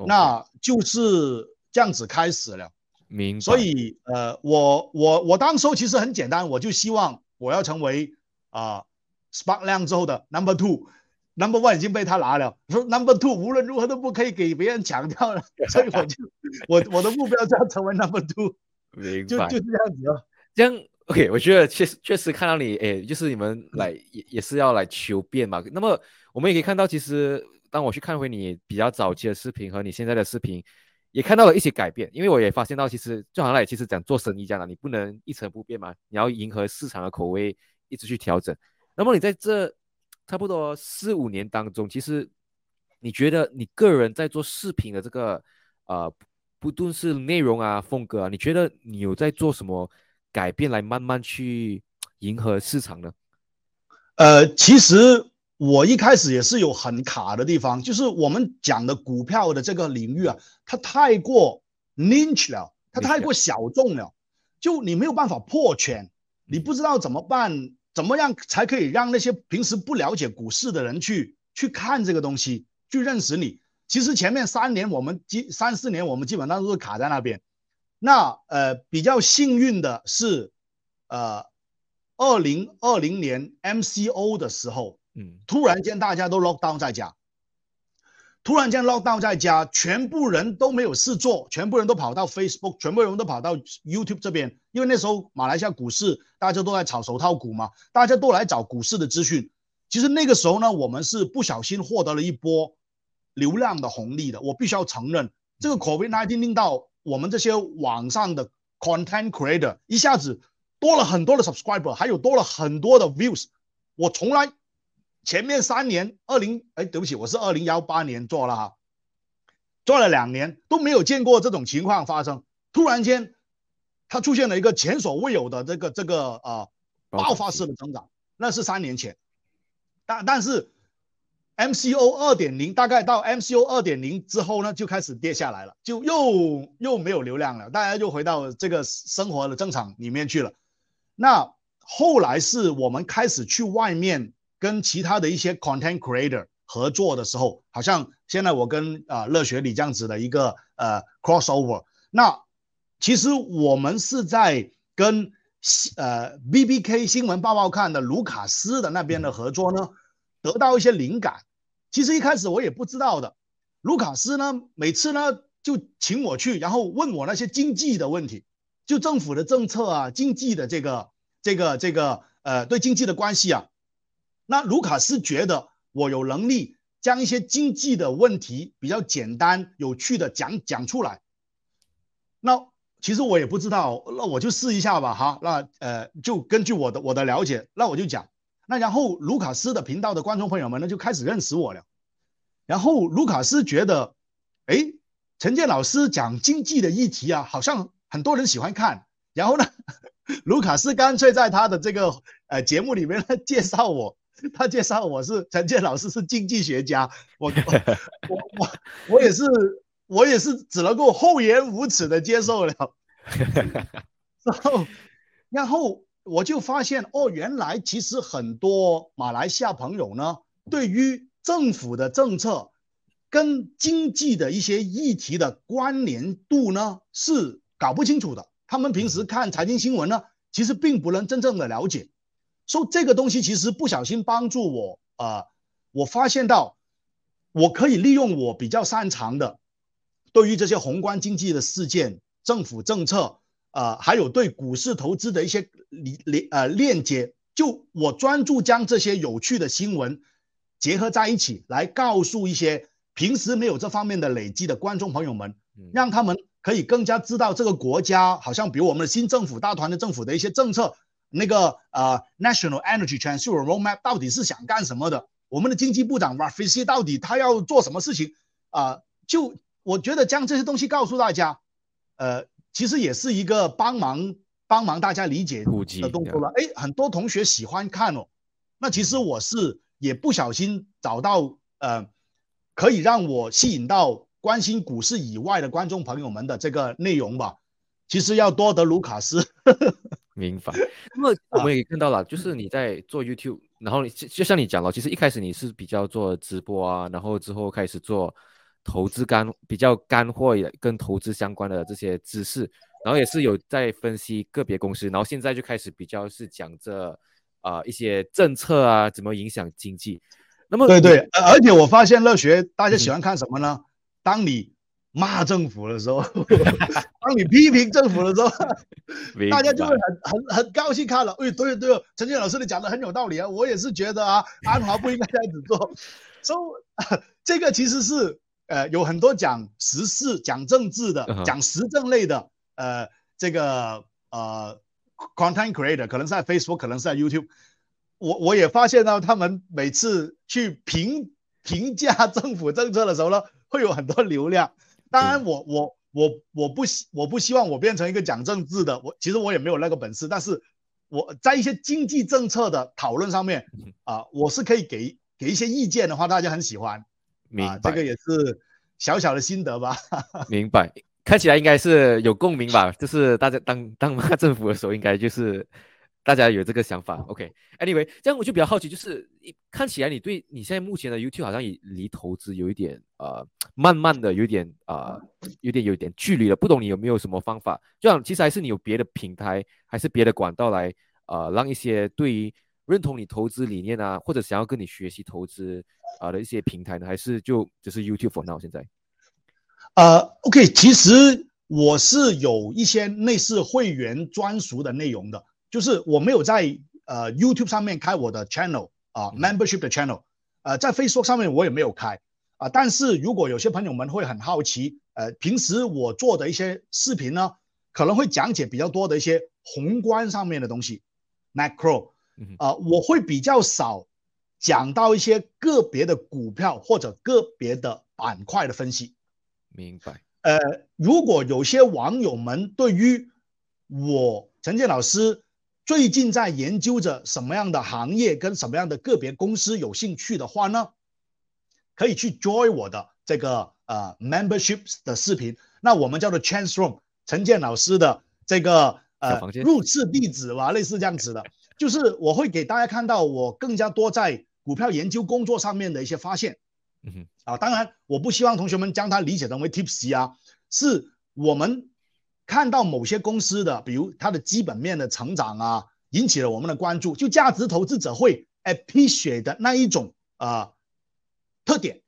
那就是这样子开始了。明，所以呃，我我我当时候其实很简单，我就希望我要成为啊，Spark 亮之后的 Number Two。Number one 已经被他拿了，说 Number two 无论如何都不可以给别人抢掉了，所以我就我我的目标就要成为 Number two，就就是这样子哦。这样 OK，我觉得确实确实看到你，哎，就是你们来也也是要来求变嘛。那么我们也可以看到，其实当我去看回你比较早期的视频和你现在的视频，也看到了一些改变。因为我也发现到，其实就好像也其实讲做生意这样的，你不能一成不变嘛，你要迎合市场的口味，一直去调整。那么你在这。差不多四五年当中，其实你觉得你个人在做视频的这个呃，不论是内容啊、风格啊，你觉得你有在做什么改变来慢慢去迎合市场呢？呃，其实我一开始也是有很卡的地方，就是我们讲的股票的这个领域啊，它太过 niche 了，它太过小众了，就你没有办法破圈，你不知道怎么办。怎么样才可以让那些平时不了解股市的人去去看这个东西，去认识你？其实前面三年我们基三四年我们基本上都是卡在那边。那呃比较幸运的是，呃，二零二零年 MCO 的时候，嗯，突然间大家都 lock down 在家。突然间 lock down 在家，全部人都没有事做，全部人都跑到 Facebook，全部人都跑到 YouTube 这边，因为那时候马来西亚股市大家都在炒手套股嘛，大家都来找股市的资讯。其实那个时候呢，我们是不小心获得了一波流量的红利的。我必须要承认，这个 COVID-19 令到我们这些网上的 content creator 一下子多了很多的 subscriber，还有多了很多的 views。我从来。前面三年，二零哎，对不起，我是二零幺八年做了哈，做了两年都没有见过这种情况发生。突然间，它出现了一个前所未有的这个这个呃爆发式的增长，那是三年前。但但是，MCO 二点零大概到 MCO 二点零之后呢，就开始跌下来了，就又又没有流量了，大家又回到这个生活的正常里面去了。那后来是我们开始去外面。跟其他的一些 content creator 合作的时候，好像现在我跟啊乐学里这样子的一个呃 crossover。那其实我们是在跟呃 B B K 新闻报报看的卢卡斯的那边的合作呢，得到一些灵感。其实一开始我也不知道的，卢卡斯呢每次呢就请我去，然后问我那些经济的问题，就政府的政策啊，经济的这个这个这个呃对经济的关系啊。那卢卡斯觉得我有能力将一些经济的问题比较简单、有趣的讲讲出来。那其实我也不知道，那我就试一下吧，哈。那呃，就根据我的我的了解，那我就讲。那然后卢卡斯的频道的观众朋友们呢，就开始认识我了。然后卢卡斯觉得，哎，陈建老师讲经济的议题啊，好像很多人喜欢看。然后呢，卢卡斯干脆在他的这个呃节目里面呢介绍我。他介绍我是陈建老师，是经济学家。我我我我也是，我也是只能够厚颜无耻的接受了。然后，然后我就发现哦，原来其实很多马来西亚朋友呢，对于政府的政策跟经济的一些议题的关联度呢，是搞不清楚的。他们平时看财经新闻呢，其实并不能真正的了解。说这个东西其实不小心帮助我啊，我发现到我可以利用我比较擅长的，对于这些宏观经济的事件、政府政策啊，还有对股市投资的一些连连呃链接，就我专注将这些有趣的新闻结合在一起，来告诉一些平时没有这方面的累积的观众朋友们，让他们可以更加知道这个国家好像比如我们的新政府大团的政府的一些政策。那个呃，National Energy Transition Roadmap 到底是想干什么的？我们的经济部长 Rafizi 到底他要做什么事情啊？就我觉得将这些东西告诉大家，呃，其实也是一个帮忙帮忙大家理解的动作了。哎，很多同学喜欢看哦。那其实我是也不小心找到呃，可以让我吸引到关心股市以外的观众朋友们的这个内容吧。其实要多得卢卡斯。明白。那么我们也看到了，就是你在做 YouTube，然后你就像你讲了，其实一开始你是比较做直播啊，然后之后开始做投资干比较干货跟投资相关的这些知识，然后也是有在分析个别公司，然后现在就开始比较是讲这啊一些政策啊怎么影响经济。那么对对，而且我发现乐学大家喜欢看什么呢？当你骂政府的时候，当你批评政府的时候，大家就会很很很高兴看了。哎，对对，陈建老师你讲的很有道理啊，我也是觉得啊，安华不应该这样子做。所以这个其实是呃有很多讲时事、讲政治的、讲时政类的呃这个呃 content creator，可能是在 Facebook，可能是在 YouTube。我我也发现到他们每次去评评价政府政策的时候呢，会有很多流量。当然，我我我我不希我不希望我变成一个讲政治的，我其实我也没有那个本事。但是我在一些经济政策的讨论上面啊，我是可以给给一些意见的话，大家很喜欢。明白，这个也是小小的心得吧。明白，看起来应该是有共鸣吧？就是大家当当骂 政府的时候，应该就是大家有这个想法，OK？Anyway，这样我就比较好奇，就是看起来你对你现在目前的 YouTube 好像也离投资有一点呃，慢慢的有点啊，有点有点距离了。不懂你有没有什么方法？这样其实还是你有别的平台，还是别的管道来呃，让一些对于认同你投资理念啊，或者想要跟你学习投资啊的一些平台呢？还是就只是 YouTube for now？现在？呃，OK，其实我是有一些类似会员专属的内容的。就是我没有在呃 YouTube 上面开我的 channel 啊，membership 的 channel，呃，在 Facebook 上面我也没有开啊。但是如果有些朋友们会很好奇，呃，平时我做的一些视频呢，可能会讲解比较多的一些宏观上面的东西，macro，啊，我会比较少讲到一些个别的股票或者个别的板块的分析。明白。呃，如果有些网友们对于我陈建老师，最近在研究着什么样的行业跟什么样的个别公司有兴趣的话呢？可以去 join 我的这个呃 memberships 的视频。那我们叫做 Chance Room，陈建老师的这个呃入室地址吧，类似这样子的。就是我会给大家看到我更加多在股票研究工作上面的一些发现。嗯哼，啊，当然我不希望同学们将它理解成为 tips 啊，是我们。看到某些公司的，比如它的基本面的成长啊，引起了我们的关注，就价值投资者会 appreciate 的那一种啊特点，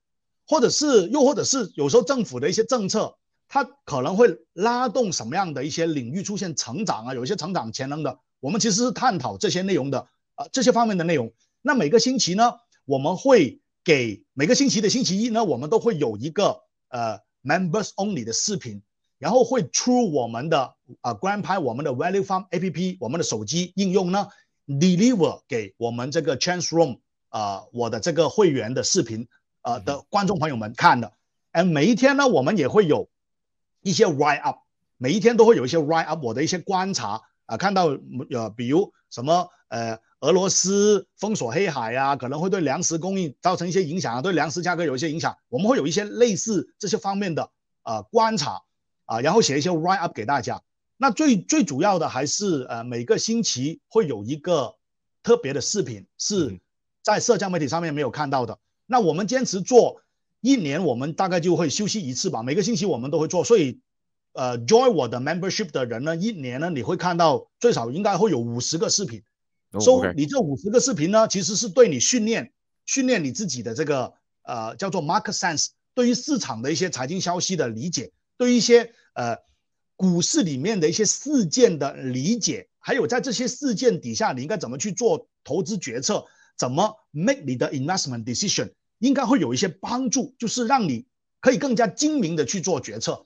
或者是又或者是有时候政府的一些政策，它可能会拉动什么样的一些领域出现成长啊，有一些成长潜能的，我们其实是探讨这些内容的啊这些方面的内容。那每个星期呢，我们会给每个星期的星期一呢，我们都会有一个呃 members only 的视频。然后会出我们的啊，Grand 拍我们的 Value Farm A P P，我们的手机应用呢，deliver 给我们这个 Chance Room 啊，我的这个会员的视频啊的观众朋友们看的。哎，每一天呢，我们也会有一些 write up，每一天都会有一些 write up 我的一些观察啊，看到呃，比如什么呃，俄罗斯封锁黑海啊，可能会对粮食供应造成一些影响啊，对粮食价格有一些影响，我们会有一些类似这些方面的呃观察。啊，然后写一些 write up 给大家。那最最主要的还是呃，每个星期会有一个特别的视频，是在社交媒体上面没有看到的。那我们坚持做一年，我们大概就会休息一次吧。每个星期我们都会做，所以呃，join 我的 membership 的人呢，一年呢你会看到最少应该会有五十个视频。so 你这五十个视频呢，其实是对你训练训练你自己的这个呃叫做 market sense，对于市场的一些财经消息的理解。对一些呃股市里面的一些事件的理解，还有在这些事件底下你应该怎么去做投资决策，怎么 make 你的 investment decision，应该会有一些帮助，就是让你可以更加精明的去做决策。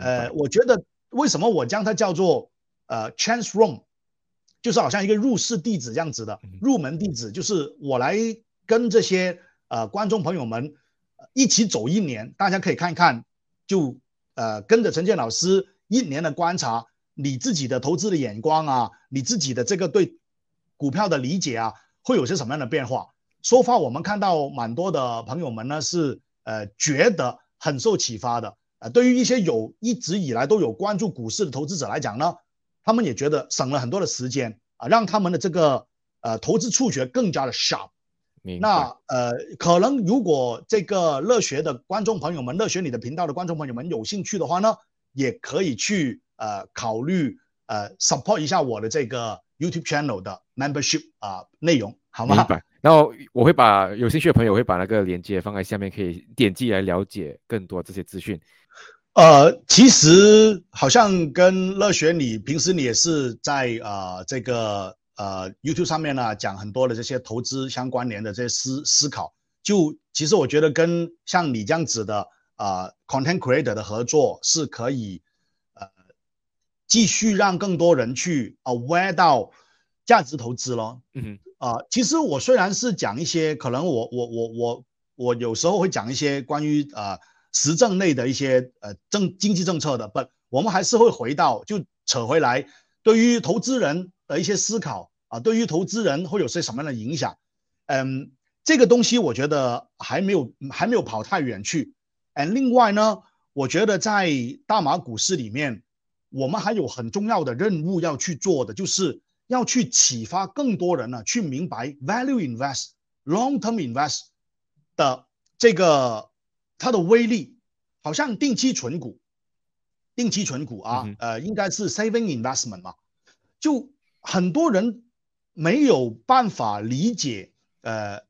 呃，我觉得为什么我将它叫做呃 chance room，就是好像一个入室弟子这样子的入门弟子，就是我来跟这些呃观众朋友们一起走一年，大家可以看一看就。呃，跟着陈建老师一年的观察，你自己的投资的眼光啊，你自己的这个对股票的理解啊，会有些什么样的变化？说话我们看到蛮多的朋友们呢是呃觉得很受启发的。呃，对于一些有一直以来都有关注股市的投资者来讲呢，他们也觉得省了很多的时间啊，让他们的这个呃投资触觉更加的 sharp。那呃，可能如果这个乐学的观众朋友们，乐学你的频道的观众朋友们有兴趣的话呢，也可以去呃考虑呃 support 一下我的这个 YouTube channel 的 membership 啊内容，好吗？明白。然后我会把有兴趣的朋友会把那个链接放在下面，可以点击来了解更多这些资讯。呃，其实好像跟乐学你平时你也是在啊这个。呃，YouTube 上面呢讲很多的这些投资相关联的这些思思考，就其实我觉得跟像你这样子的啊 Content Creator 的合作是可以呃继续让更多人去 aware 到价值投资咯。嗯啊，其实我虽然是讲一些可能我我我我我有时候会讲一些关于呃时政类的一些呃政经济政策的，不，我们还是会回到就扯回来对于投资人。的一些思考啊，对于投资人会有些什么样的影响？嗯，这个东西我觉得还没有还没有跑太远去。嗯，另外呢，我觉得在大马股市里面，我们还有很重要的任务要去做的，就是要去启发更多人呢，去明白 value invest、long term invest 的这个它的威力，好像定期存股，定期存股啊，呃，应该是 saving investment 嘛，就很多人没有办法理解，呃，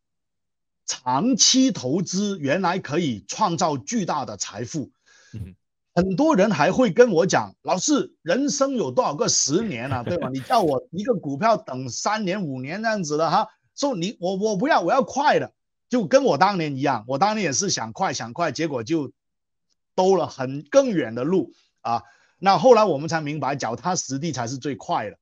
长期投资原来可以创造巨大的财富。很多人还会跟我讲，老师，人生有多少个十年啊，对吧？你叫我一个股票等三年五年这样子的哈，说你我我不要，我要快的，就跟我当年一样，我当年也是想快想快，结果就兜了很更远的路啊。那后来我们才明白，脚踏实地才是最快的。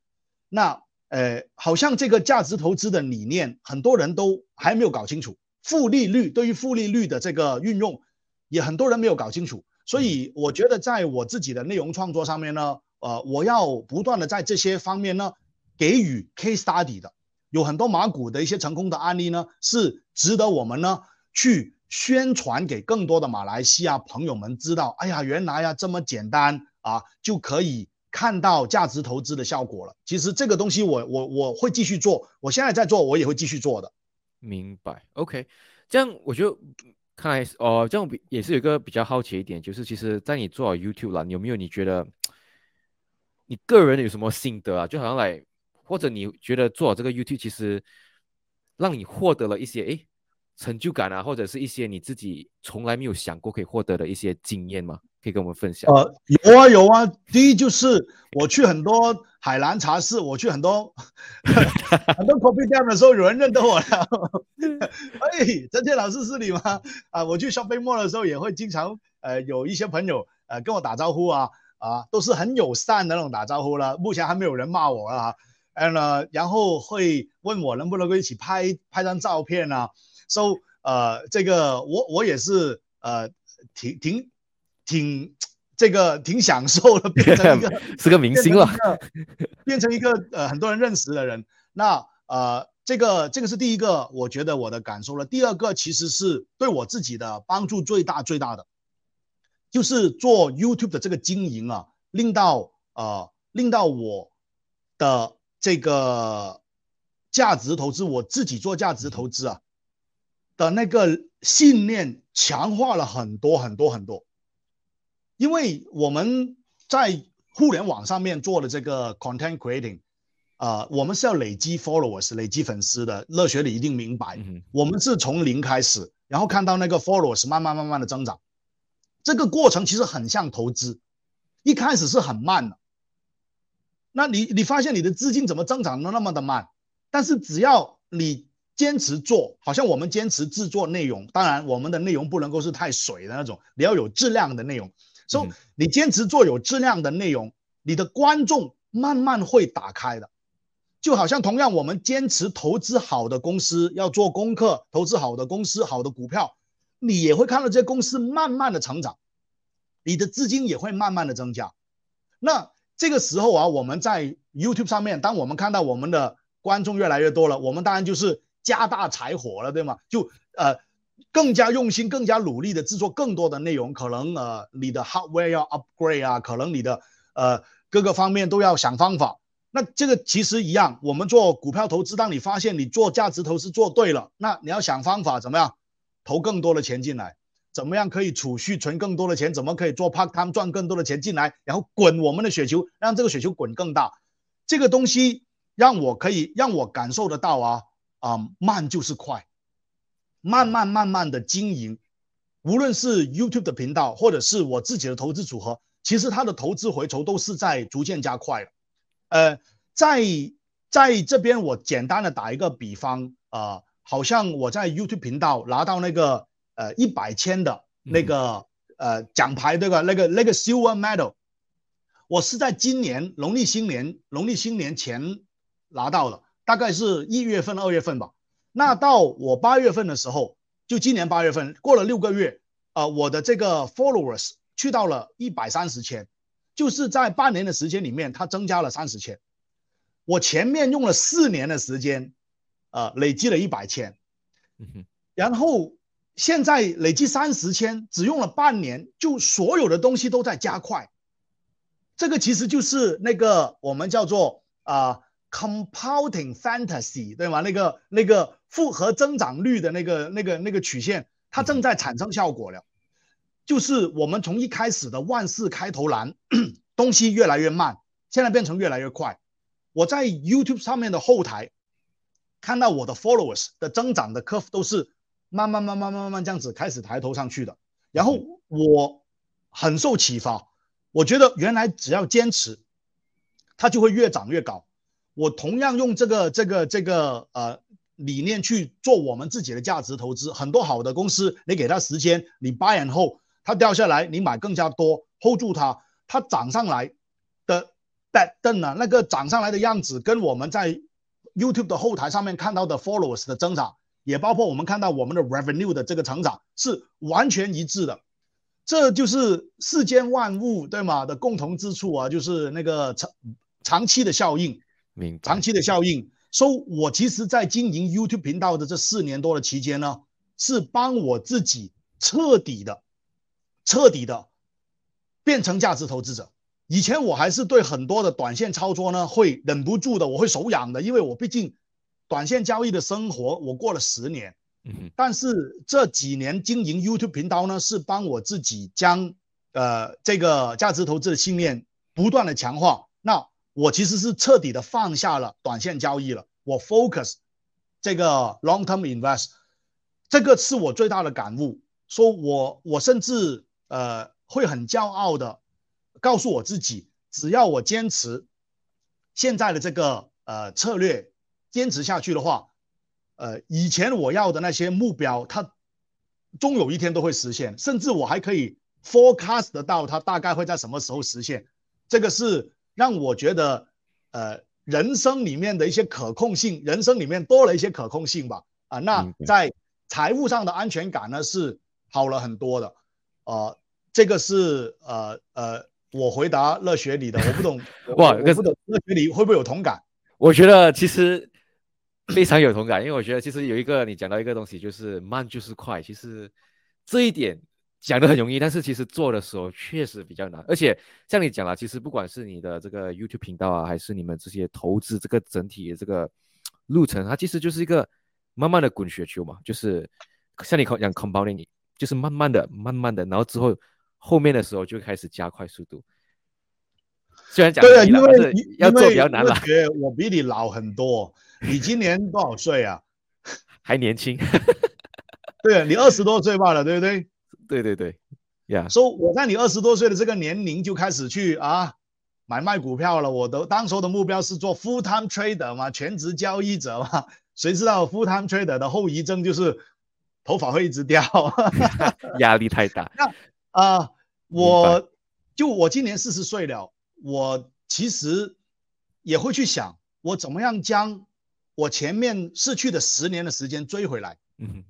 那呃，好像这个价值投资的理念，很多人都还没有搞清楚。负利率对于负利率的这个运用，也很多人没有搞清楚。所以我觉得，在我自己的内容创作上面呢，呃，我要不断的在这些方面呢，给予 case study 的，有很多马股的一些成功的案例呢，是值得我们呢去宣传给更多的马来西亚朋友们知道。哎呀，原来呀这么简单啊，就可以看到价值投资的效果了。其实这个东西，我我我会继续做，我现在在做，我也会继续做的。明白，OK，这样我就。看来哦，这样比也是有一个比较好奇一点，就是其实，在你做 YouTube 了，有没有你觉得你个人有什么心得啊？就好像来，或者你觉得做这个 YouTube 其实让你获得了一些诶成就感啊，或者是一些你自己从来没有想过可以获得的一些经验吗？可以跟我们分享？呃，有啊有啊。第一就是我去很多海南茶室，我去很多 很多 coffee shop 的时候，有人认得我了。哎，陈建老师是你吗？啊，我去 shopping mall 的时候，也会经常呃有一些朋友呃跟我打招呼啊啊，都是很友善的那种打招呼了。目前还没有人骂我啊。呃，然后会问我能不能够一起拍拍张照片啊。So 呃，这个我我也是呃挺挺。挺 这个挺享受的，变成一个 是个明星了，变成一个呃很多人认识的人。那呃这个这个是第一个，我觉得我的感受了。第二个其实是对我自己的帮助最大最大的，就是做 YouTube 的这个经营啊，令到呃令到我的这个价值投资，我自己做价值投资啊的那个信念强化了很多很多很多。因为我们在互联网上面做的这个 content creating，啊，我们是要累积 followers、累积粉丝的。乐学你一定明白，我们是从零开始，然后看到那个 followers 慢慢慢慢的增长，这个过程其实很像投资，一开始是很慢的。那你你发现你的资金怎么增长的那么的慢？但是只要你坚持做，好像我们坚持制作内容，当然我们的内容不能够是太水的那种，你要有质量的内容。所以你坚持做有质量的内容，你的观众慢慢会打开的。就好像同样，我们坚持投资好的公司，要做功课，投资好的公司、好的股票，你也会看到这些公司慢慢的成长，你的资金也会慢慢的增加。那这个时候啊，我们在 YouTube 上面，当我们看到我们的观众越来越多了，我们当然就是加大柴火了，对吗？就呃。更加用心、更加努力的制作更多的内容，可能呃你的 hardware 要 upgrade 啊，可能你的呃各个方面都要想方法。那这个其实一样，我们做股票投资，当你发现你做价值投资做对了，那你要想方法怎么样投更多的钱进来，怎么样可以储蓄存更多的钱，怎么可以做 part time 赚更多的钱进来，然后滚我们的雪球，让这个雪球滚更大。这个东西让我可以让我感受得到啊啊，慢就是快。慢慢慢慢的经营，无论是 YouTube 的频道，或者是我自己的投资组合，其实它的投资回酬都是在逐渐加快的。呃，在在这边我简单的打一个比方啊，好像我在 YouTube 频道拿到那个呃一百千的那个呃奖牌，对吧？那个那个 Silver Medal，我是在今年农历新年农历新年前拿到的，大概是一月份二月份吧。那到我八月份的时候，就今年八月份过了六个月，啊，我的这个 followers 去到了一百三十千，就是在半年的时间里面，它增加了三十千。我前面用了四年的时间，呃，累积了一百千，然后现在累计三十千，只用了半年，就所有的东西都在加快。这个其实就是那个我们叫做啊。compounding fantasy，对吗？那个那个复合增长率的那个那个那个曲线，它正在产生效果了。就是我们从一开始的万事开头难，东西越来越慢，现在变成越来越快。我在 YouTube 上面的后台看到我的 followers 的增长的 curve 都是慢慢慢慢慢慢慢这样子开始抬头上去的。然后我很受启发，我觉得原来只要坚持，它就会越长越高。我同样用这个这个这个呃理念去做我们自己的价值投资。很多好的公司，你给它时间，你 buy and hold。它掉下来，你买更加多，hold 住它。它涨上来的 bad 灯呢？那个涨上来的样子，跟我们在 YouTube 的后台上面看到的 followers 的增长，也包括我们看到我们的 revenue 的这个成长，是完全一致的。这就是世间万物对吗的共同之处啊，就是那个长长期的效应。明长期的效应。所以，我其实，在经营 YouTube 频道的这四年多的期间呢，是帮我自己彻底的。彻底的变成价值投资者。以前我还是对很多的短线操作呢，会忍不住的，我会手痒的，因为我毕竟短线交易的生活我过了十年。嗯但是这几年经营 YouTube 频道呢，是帮我自己将呃这个价值投资的信念不断的强化。那我其实是彻底的放下了短线交易了，我 focus 这个 long term invest，这个是我最大的感悟。说我我甚至。呃，会很骄傲的告诉我自己，只要我坚持现在的这个呃策略，坚持下去的话，呃，以前我要的那些目标，它终有一天都会实现，甚至我还可以 forecast 得到它大概会在什么时候实现。这个是让我觉得，呃，人生里面的一些可控性，人生里面多了一些可控性吧。啊，那在财务上的安全感呢，是好了很多的，呃。这个是呃呃，我回答乐学里的，我不懂哇，我不懂乐学里会不会有同感？我觉得其实非常有同感，因为我觉得其实有一个你讲到一个东西，就是慢就是快。其实这一点讲的很容易，但是其实做的时候确实比较难。而且像你讲了，其实不管是你的这个 YouTube 频道啊，还是你们这些投资这个整体的这个路程，它其实就是一个慢慢的滚雪球嘛，就是像你讲 compounding，就是慢慢的、慢慢的，然后之后。后面的时候就开始加快速度，虽然讲对啊，因为要做比较难了。我比你老很多，你今年多少岁啊？还年轻。对啊，你二十多岁罢了，对不对？对对对，呀。说我在你二十多岁的这个年龄就开始去啊买卖股票了。我的当时的目标是做 full time trader 嘛，全职交易者嘛。谁知道 full time trader 的后遗症就是头发会一直掉，压力太大。那啊，我就我今年四十岁了，我其实也会去想，我怎么样将我前面逝去的十年的时间追回来。嗯，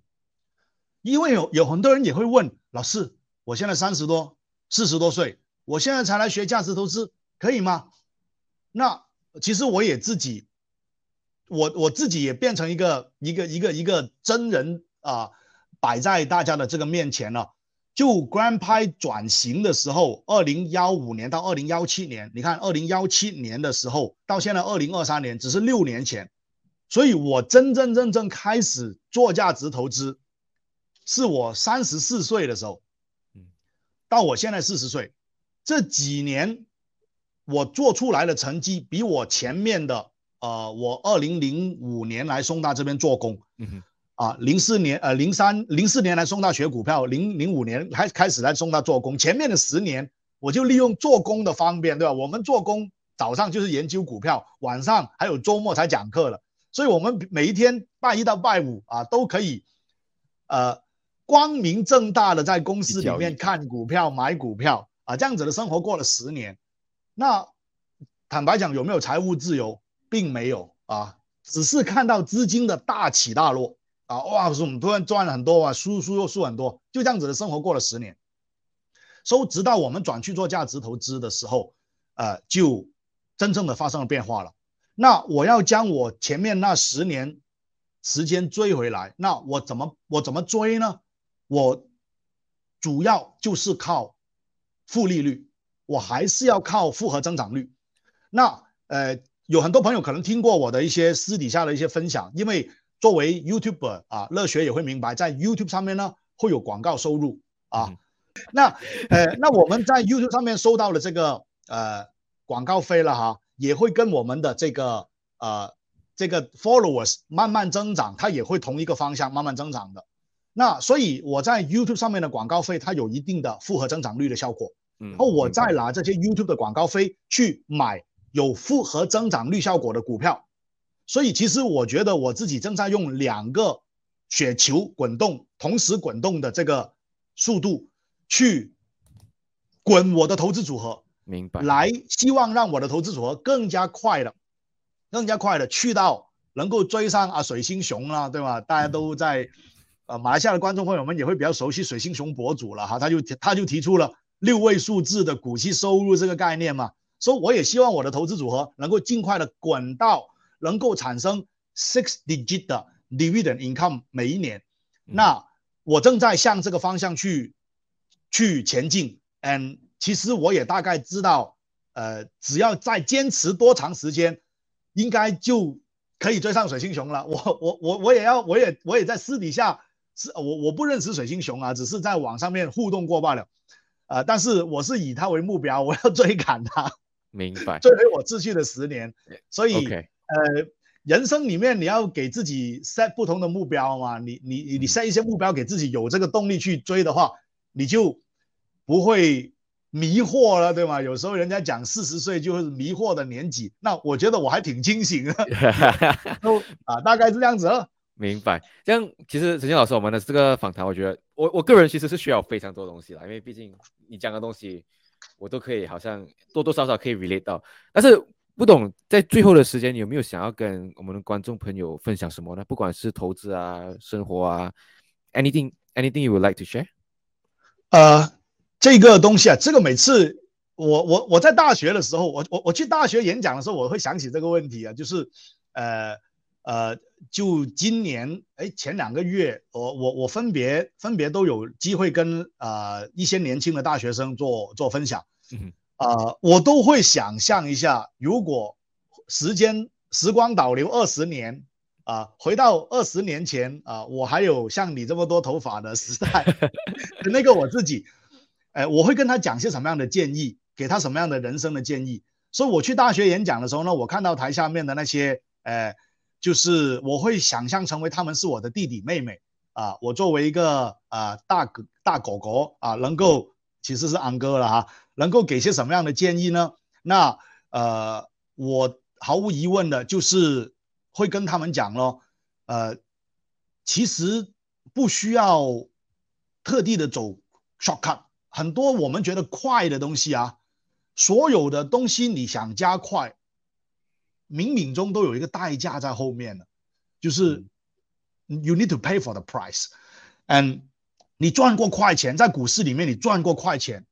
因为有有很多人也会问老师，我现在三十多、四十多岁，我现在才来学价值投资，可以吗？那其实我也自己，我我自己也变成一个一个一个一个真人啊，摆在大家的这个面前了。就 Grand 拍转型的时候，二零幺五年到二零幺七年，你看二零幺七年的时候到现在二零二三年，只是六年前，所以我真真正正开始做价值投资，是我三十四岁的时候，嗯，到我现在四十岁，这几年我做出来的成绩，比我前面的呃，我二零零五年来松大这边做工，嗯哼。啊，零四年，呃，零三、零四年来松大学股票，零零五年还开始来松大做工。前面的十年，我就利用做工的方便，对吧？我们做工早上就是研究股票，晚上还有周末才讲课了，所以我们每一天拜一到拜五啊，都可以，呃，光明正大的在公司里面看股票、买股票啊，这样子的生活过了十年。那坦白讲，有没有财务自由，并没有啊，只是看到资金的大起大落。啊哇！我们突然赚了很多啊，输输又输很多，就这样子的生活过了十年，所以直到我们转去做价值投资的时候，呃，就真正的发生了变化了。那我要将我前面那十年时间追回来，那我怎么我怎么追呢？我主要就是靠负利率，我还是要靠复合增长率。那呃。有很多朋友可能听过我的一些私底下的一些分享，因为作为 YouTuber 啊，乐学也会明白，在 YouTube 上面呢会有广告收入啊。那呃，那我们在 YouTube 上面收到了这个呃广告费了哈，也会跟我们的这个呃这个 followers 慢慢增长，它也会同一个方向慢慢增长的。那所以我在 YouTube 上面的广告费，它有一定的复合增长率的效果。嗯，然后我再拿这些 YouTube 的广告费去买。有复合增长率效果的股票，所以其实我觉得我自己正在用两个雪球滚动，同时滚动的这个速度去滚我的投资组合，明白？来希望让我的投资组合更加快的、更加快的去到能够追上啊水星熊啊，对吧？大家都在呃马来西亚的观众朋友们也会比较熟悉水星熊博主了哈，他就他就提出了六位数字的股息收入这个概念嘛。所以我也希望我的投资组合能够尽快的滚到能够产生 six digit 的 dividend income 每一年。那我正在向这个方向去去前进。嗯，其实我也大概知道，呃，只要再坚持多长时间，应该就可以追上水星熊了。我我我我也要，我也我也在私底下是，我我不认识水星熊啊，只是在网上面互动过罢了。呃，但是我是以他为目标，我要追赶他。明白，追回我秩序的十年，所以呃，人生里面你要给自己 set 不同的目标嘛，你你你 set 一些目标给自己有这个动力去追的话，你就不会迷惑了，对吗？有时候人家讲四十岁就是迷惑的年纪，那我觉得我还挺清醒的，都啊，大概是这样子。明白，这样其实陈建老师，我们的这个访谈，我觉得我我个人其实是需要非常多东西啦，因为毕竟你讲的东西。我都可以，好像多多少少可以 relate 到，但是不懂在最后的时间，有没有想要跟我们的观众朋友分享什么呢？不管是投资啊、生活啊，anything，anything you would like to share？呃，这个东西啊，这个每次我我我在大学的时候，我我我去大学演讲的时候，我会想起这个问题啊，就是呃呃，就今年哎前两个月，我我我分别分别都有机会跟呃一些年轻的大学生做做分享。啊，我都会想象一下，如果时间时光倒流二十年啊，回到二十年前啊，我还有像你这么多头发的时代，那个我自己，哎，我会跟他讲些什么样的建议，给他什么样的人生的建议。所以我去大学演讲的时候呢，我看到台下面的那些，呃，就是我会想象成为他们是我的弟弟妹妹啊，我作为一个啊大哥大狗狗啊，能够其实是安哥了哈。能够给些什么样的建议呢？那呃，我毫无疑问的就是会跟他们讲咯，呃，其实不需要特地的走 shortcut，很多我们觉得快的东西啊，所有的东西你想加快，冥冥中都有一个代价在后面的，就是 you need to pay for the price，and 你赚过快钱，在股市里面你赚过快钱。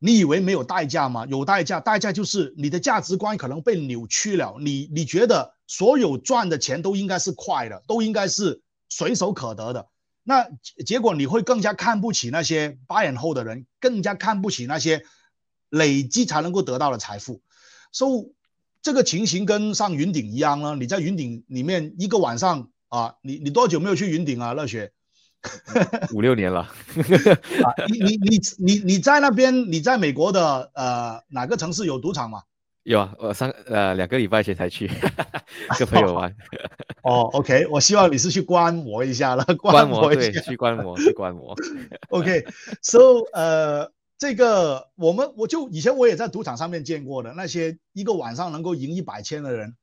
你以为没有代价吗？有代价，代价就是你的价值观可能被扭曲了。你你觉得所有赚的钱都应该是快的，都应该是随手可得的。那结果你会更加看不起那些 buy and hold 的人，更加看不起那些累积才能够得到的财富。所以这个情形跟上云顶一样呢。你在云顶里面一个晚上啊，你你多久没有去云顶啊？乐雪。五六年了，你你你你你在那边？你在美国的呃哪个城市有赌场吗？有啊，我上呃两个礼拜前才去 跟朋友玩。哦，OK，我希望你是去观摩一下了，观摩对，去观摩去观摩。OK，So 呃这个我们我就以前我也在赌场上面见过的那些一个晚上能够赢一百千的人，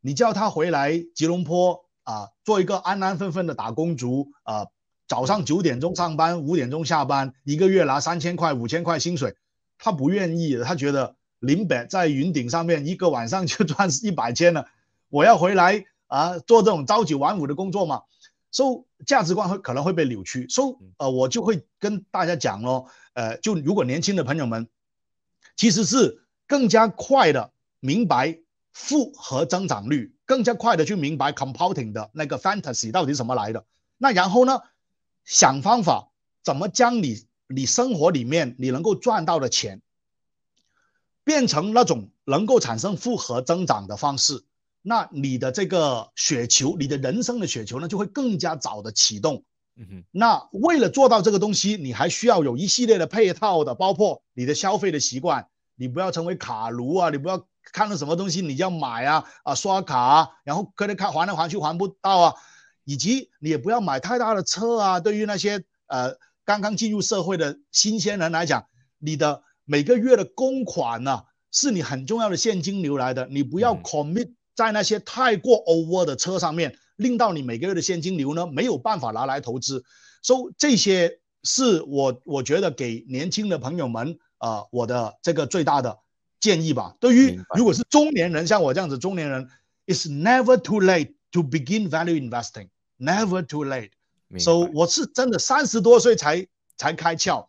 你叫他回来吉隆坡啊，做一个安安分分的打工族啊。早上九点钟上班，五点钟下班，一个月拿三千块、五千块薪水，他不愿意的。他觉得林北在云顶上面一个晚上 就赚一百千了，我要回来啊做这种朝九晚五的工作嘛。所以价值观会可能会被扭曲。所以呃，我就会跟大家讲咯，呃，就如果年轻的朋友们，其实是更加快的明白复合增长率，更加快的去明白 compounding 的那个 fantasy 到底是什么来的。那然后呢？想方法怎么将你你生活里面你能够赚到的钱，变成那种能够产生复合增长的方式，那你的这个雪球，你的人生的雪球呢，就会更加早的启动。嗯哼，那为了做到这个东西，你还需要有一系列的配套的，包括你的消费的习惯，你不要成为卡奴啊，你不要看到什么东西你要买啊啊刷卡啊，然后可能看还来还去还不到啊，以及你也不要买太大的车啊。对于那些呃刚刚进入社会的新鲜人来讲，你的每个月的公款呢，是你很重要的现金流来的，你不要 commit 在那些太过 over 的车上面。令到你每个月的现金流呢没有办法拿来投资，所以这些是我我觉得给年轻的朋友们啊我的这个最大的建议吧。对于如果是中年人，像我这样子中年人，it's never too late to begin value investing，never too late。所以我是真的三十多岁才才开窍。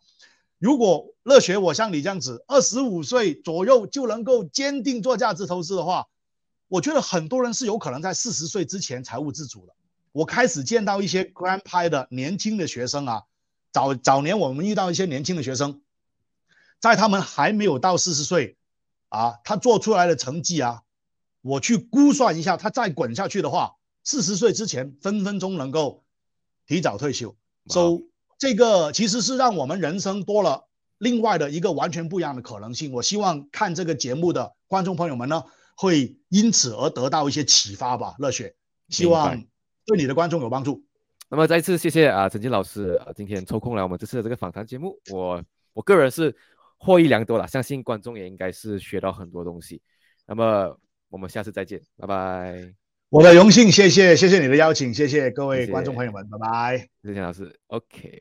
如果乐学我像你这样子，二十五岁左右就能够坚定做价值投资的话。我觉得很多人是有可能在四十岁之前财务自主的。我开始见到一些 grandpa 的年轻的学生啊，早早年我们遇到一些年轻的学生，在他们还没有到四十岁啊，他做出来的成绩啊，我去估算一下，他再滚下去的话，四十岁之前分分钟能够提早退休。So 这个其实是让我们人生多了另外的一个完全不一样的可能性。我希望看这个节目的观众朋友们呢。会因此而得到一些启发吧，热血，希望对你的观众有帮助。那么再一次谢谢啊，陈金老师啊，今天抽空来我们这次的这个访谈节目，我我个人是获益良多了，相信观众也应该是学到很多东西。那么我们下次再见，拜拜。我的荣幸，谢谢谢谢你的邀请，谢谢各位观众朋友们，拜拜。谢谢老师，OK。